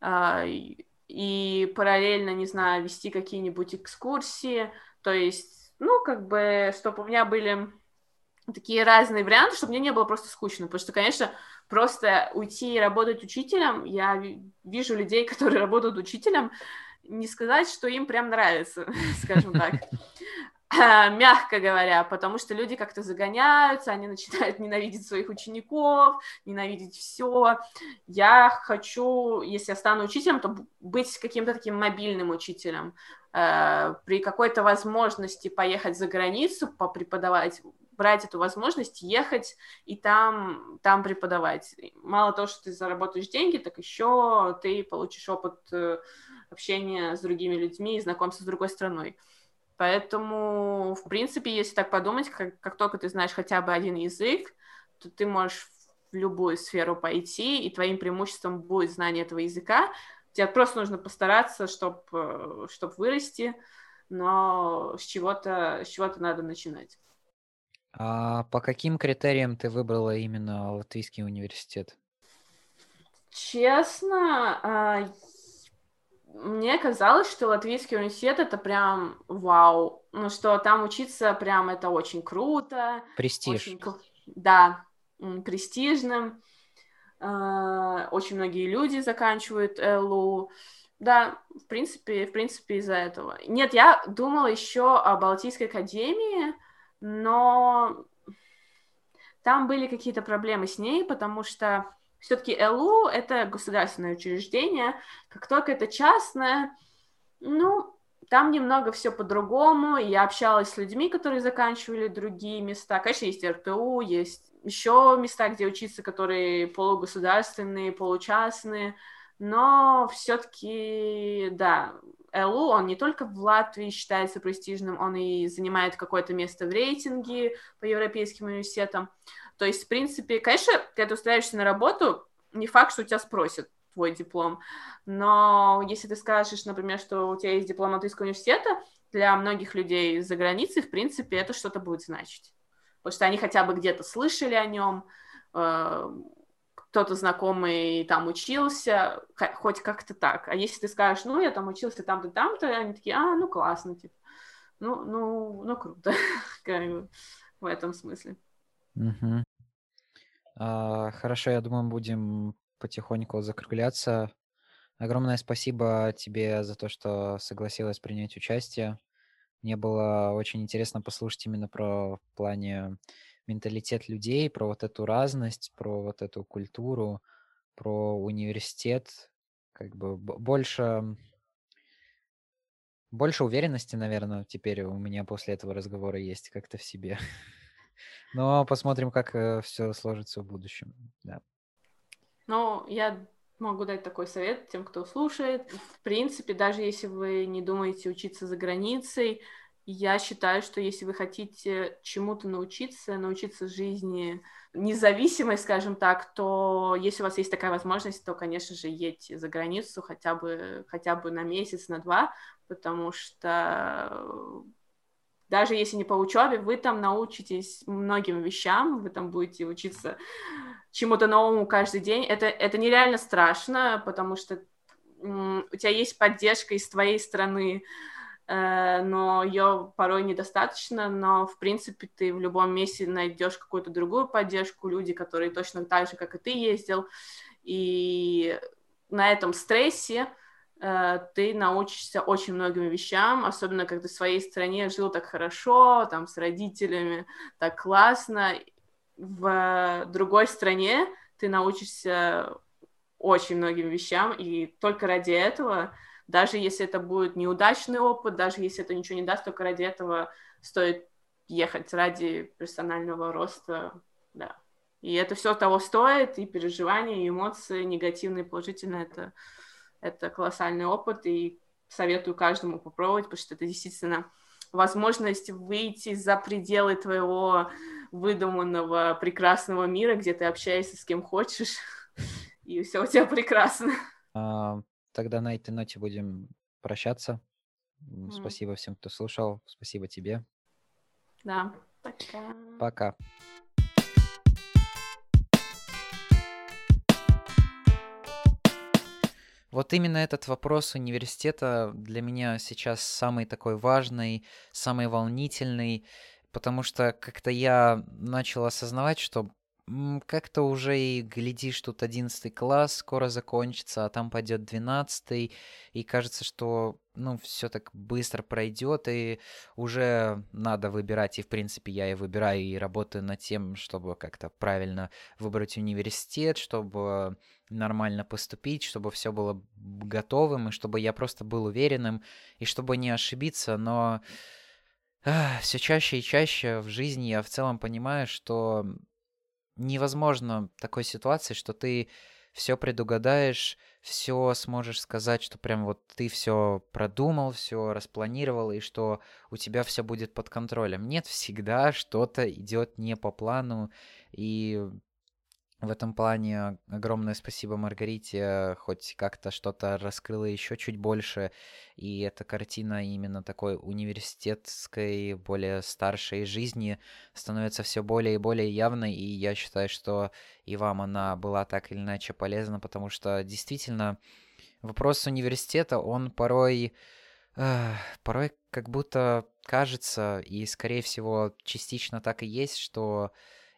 э, и параллельно, не знаю, вести какие-нибудь экскурсии, то есть, ну, как бы, чтобы у меня были такие разные варианты, чтобы мне не было просто скучно, потому что, конечно, просто уйти и работать учителем, я вижу людей, которые работают учителем, не сказать, что им прям нравится, скажем так. мягко говоря, потому что люди как-то загоняются, они начинают ненавидеть своих учеников, ненавидеть все. Я хочу, если я стану учителем, то быть каким-то таким мобильным учителем. Э, при какой-то возможности поехать за границу, попреподавать, брать эту возможность, ехать и там, там преподавать. Мало того, что ты заработаешь деньги, так еще ты получишь опыт э, общения с другими людьми и знакомства с другой страной. Поэтому, в принципе, если так подумать, как, как только ты знаешь хотя бы один язык, то ты можешь в любую сферу пойти, и твоим преимуществом будет знание этого языка. Тебе просто нужно постараться, чтобы э, чтоб вырасти, но с чего-то с чего-то надо начинать. А по каким критериям ты выбрала именно Латвийский университет? Честно, а, мне казалось, что Латвийский университет это прям вау. Ну, что там учиться прям это очень круто. Престиж. Очень, да, престижным. А, очень многие люди заканчивают ЛУ. Да, в принципе, в принципе, из-за этого. Нет, я думала еще о Балтийской академии, но там были какие-то проблемы с ней, потому что все-таки ЛУ — это государственное учреждение, как только это частное, ну, там немного все по-другому. Я общалась с людьми, которые заканчивали другие места. Конечно, есть РТУ, есть еще места, где учиться, которые полугосударственные, получастные. Но все-таки, да, ЛУ, он не только в Латвии считается престижным, он и занимает какое-то место в рейтинге по европейским университетам. То есть, в принципе, конечно, когда ты устраиваешься на работу, не факт, что у тебя спросят твой диплом, но если ты скажешь, например, что у тебя есть диплом Латвийского университета, для многих людей за границей, в принципе, это что-то будет значить. Потому что они хотя бы где-то слышали о нем, э, кто-то знакомый там учился, хоть как-то так. А если ты скажешь, ну, я там учился там-то, там-то, они такие, а, ну, классно, типа. Ну, ну, ну, круто, как бы, в этом смысле. Угу. А, хорошо, я думаю, будем потихоньку закругляться. Огромное спасибо тебе за то, что согласилась принять участие. Мне было очень интересно послушать именно про в плане менталитет людей, про вот эту разность, про вот эту культуру, про университет. Как бы больше, больше уверенности, наверное, теперь у меня после этого разговора есть как-то в себе. Но посмотрим, как э, все сложится в будущем. Да. Ну, я могу дать такой совет тем, кто слушает. В принципе, даже если вы не думаете учиться за границей, я считаю, что если вы хотите чему-то научиться, научиться жизни независимой, скажем так, то если у вас есть такая возможность, то, конечно же, едьте за границу хотя бы, хотя бы на месяц, на два, потому что даже если не по учебе, вы там научитесь многим вещам, вы там будете учиться чему-то новому каждый день. Это, это нереально страшно, потому что у тебя есть поддержка из твоей страны, э, но ее порой недостаточно, но, в принципе, ты в любом месте найдешь какую-то другую поддержку, люди, которые точно так же, как и ты ездил, и на этом стрессе ты научишься очень многим вещам, особенно когда в своей стране жил так хорошо, там, с родителями так классно. В другой стране ты научишься очень многим вещам, и только ради этого, даже если это будет неудачный опыт, даже если это ничего не даст, только ради этого стоит ехать ради персонального роста, да. И это все того стоит, и переживания, и эмоции, негативные, положительные, это это колоссальный опыт, и советую каждому попробовать, потому что это действительно возможность выйти за пределы твоего выдуманного прекрасного мира, где ты общаешься с кем хочешь, и все у тебя прекрасно. А, тогда на этой ноте будем прощаться. Mm. Спасибо всем, кто слушал. Спасибо тебе. Да, пока. Пока. Вот именно этот вопрос университета для меня сейчас самый такой важный, самый волнительный, потому что как-то я начал осознавать, что как-то уже и глядишь, тут 11 класс скоро закончится, а там пойдет 12, и кажется, что ну, все так быстро пройдет, и уже надо выбирать, и в принципе я и выбираю, и работаю над тем, чтобы как-то правильно выбрать университет, чтобы нормально поступить, чтобы все было готовым, и чтобы я просто был уверенным, и чтобы не ошибиться, но все чаще и чаще в жизни я в целом понимаю, что невозможно такой ситуации, что ты все предугадаешь, все сможешь сказать, что прям вот ты все продумал, все распланировал, и что у тебя все будет под контролем. Нет, всегда что-то идет не по плану, и в этом плане огромное спасибо Маргарите, хоть как-то что-то раскрыла еще чуть больше, и эта картина именно такой университетской, более старшей жизни становится все более и более явной, и я считаю, что и вам она была так или иначе полезна, потому что действительно вопрос университета, он порой, э, порой как будто кажется, и скорее всего частично так и есть, что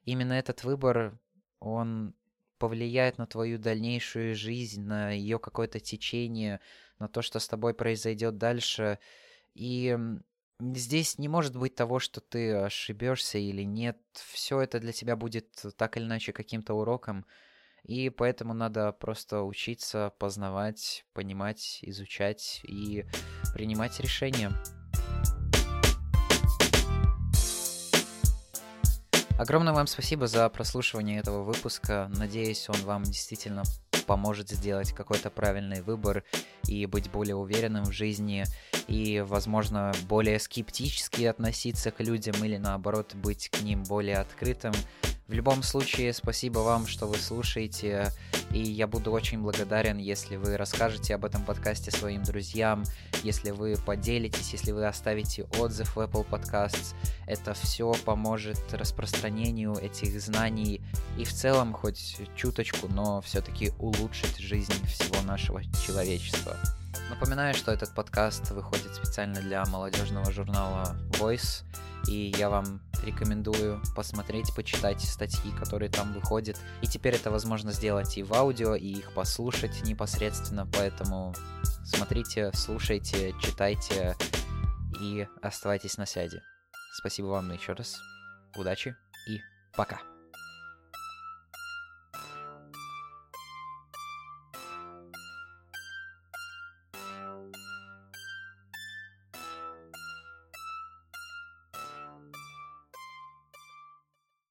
именно этот выбор он повлияет на твою дальнейшую жизнь, на ее какое-то течение, на то, что с тобой произойдет дальше. И здесь не может быть того, что ты ошибешься или нет. Все это для тебя будет так или иначе каким-то уроком. И поэтому надо просто учиться, познавать, понимать, изучать и принимать решения. Огромное вам спасибо за прослушивание этого выпуска. Надеюсь, он вам действительно поможет сделать какой-то правильный выбор и быть более уверенным в жизни и, возможно, более скептически относиться к людям или, наоборот, быть к ним более открытым. В любом случае, спасибо вам, что вы слушаете, и я буду очень благодарен, если вы расскажете об этом подкасте своим друзьям, если вы поделитесь, если вы оставите отзыв в Apple Podcasts. Это все поможет распространению этих знаний и в целом хоть чуточку, но все-таки улучшить жизнь всего нашего человечества. Напоминаю, что этот подкаст выходит специально для молодежного журнала Voice, и я вам рекомендую посмотреть, почитать статьи, которые там выходят. И теперь это возможно сделать и в аудио, и их послушать непосредственно, поэтому смотрите, слушайте, читайте и оставайтесь на связи. Спасибо вам еще раз, удачи и пока.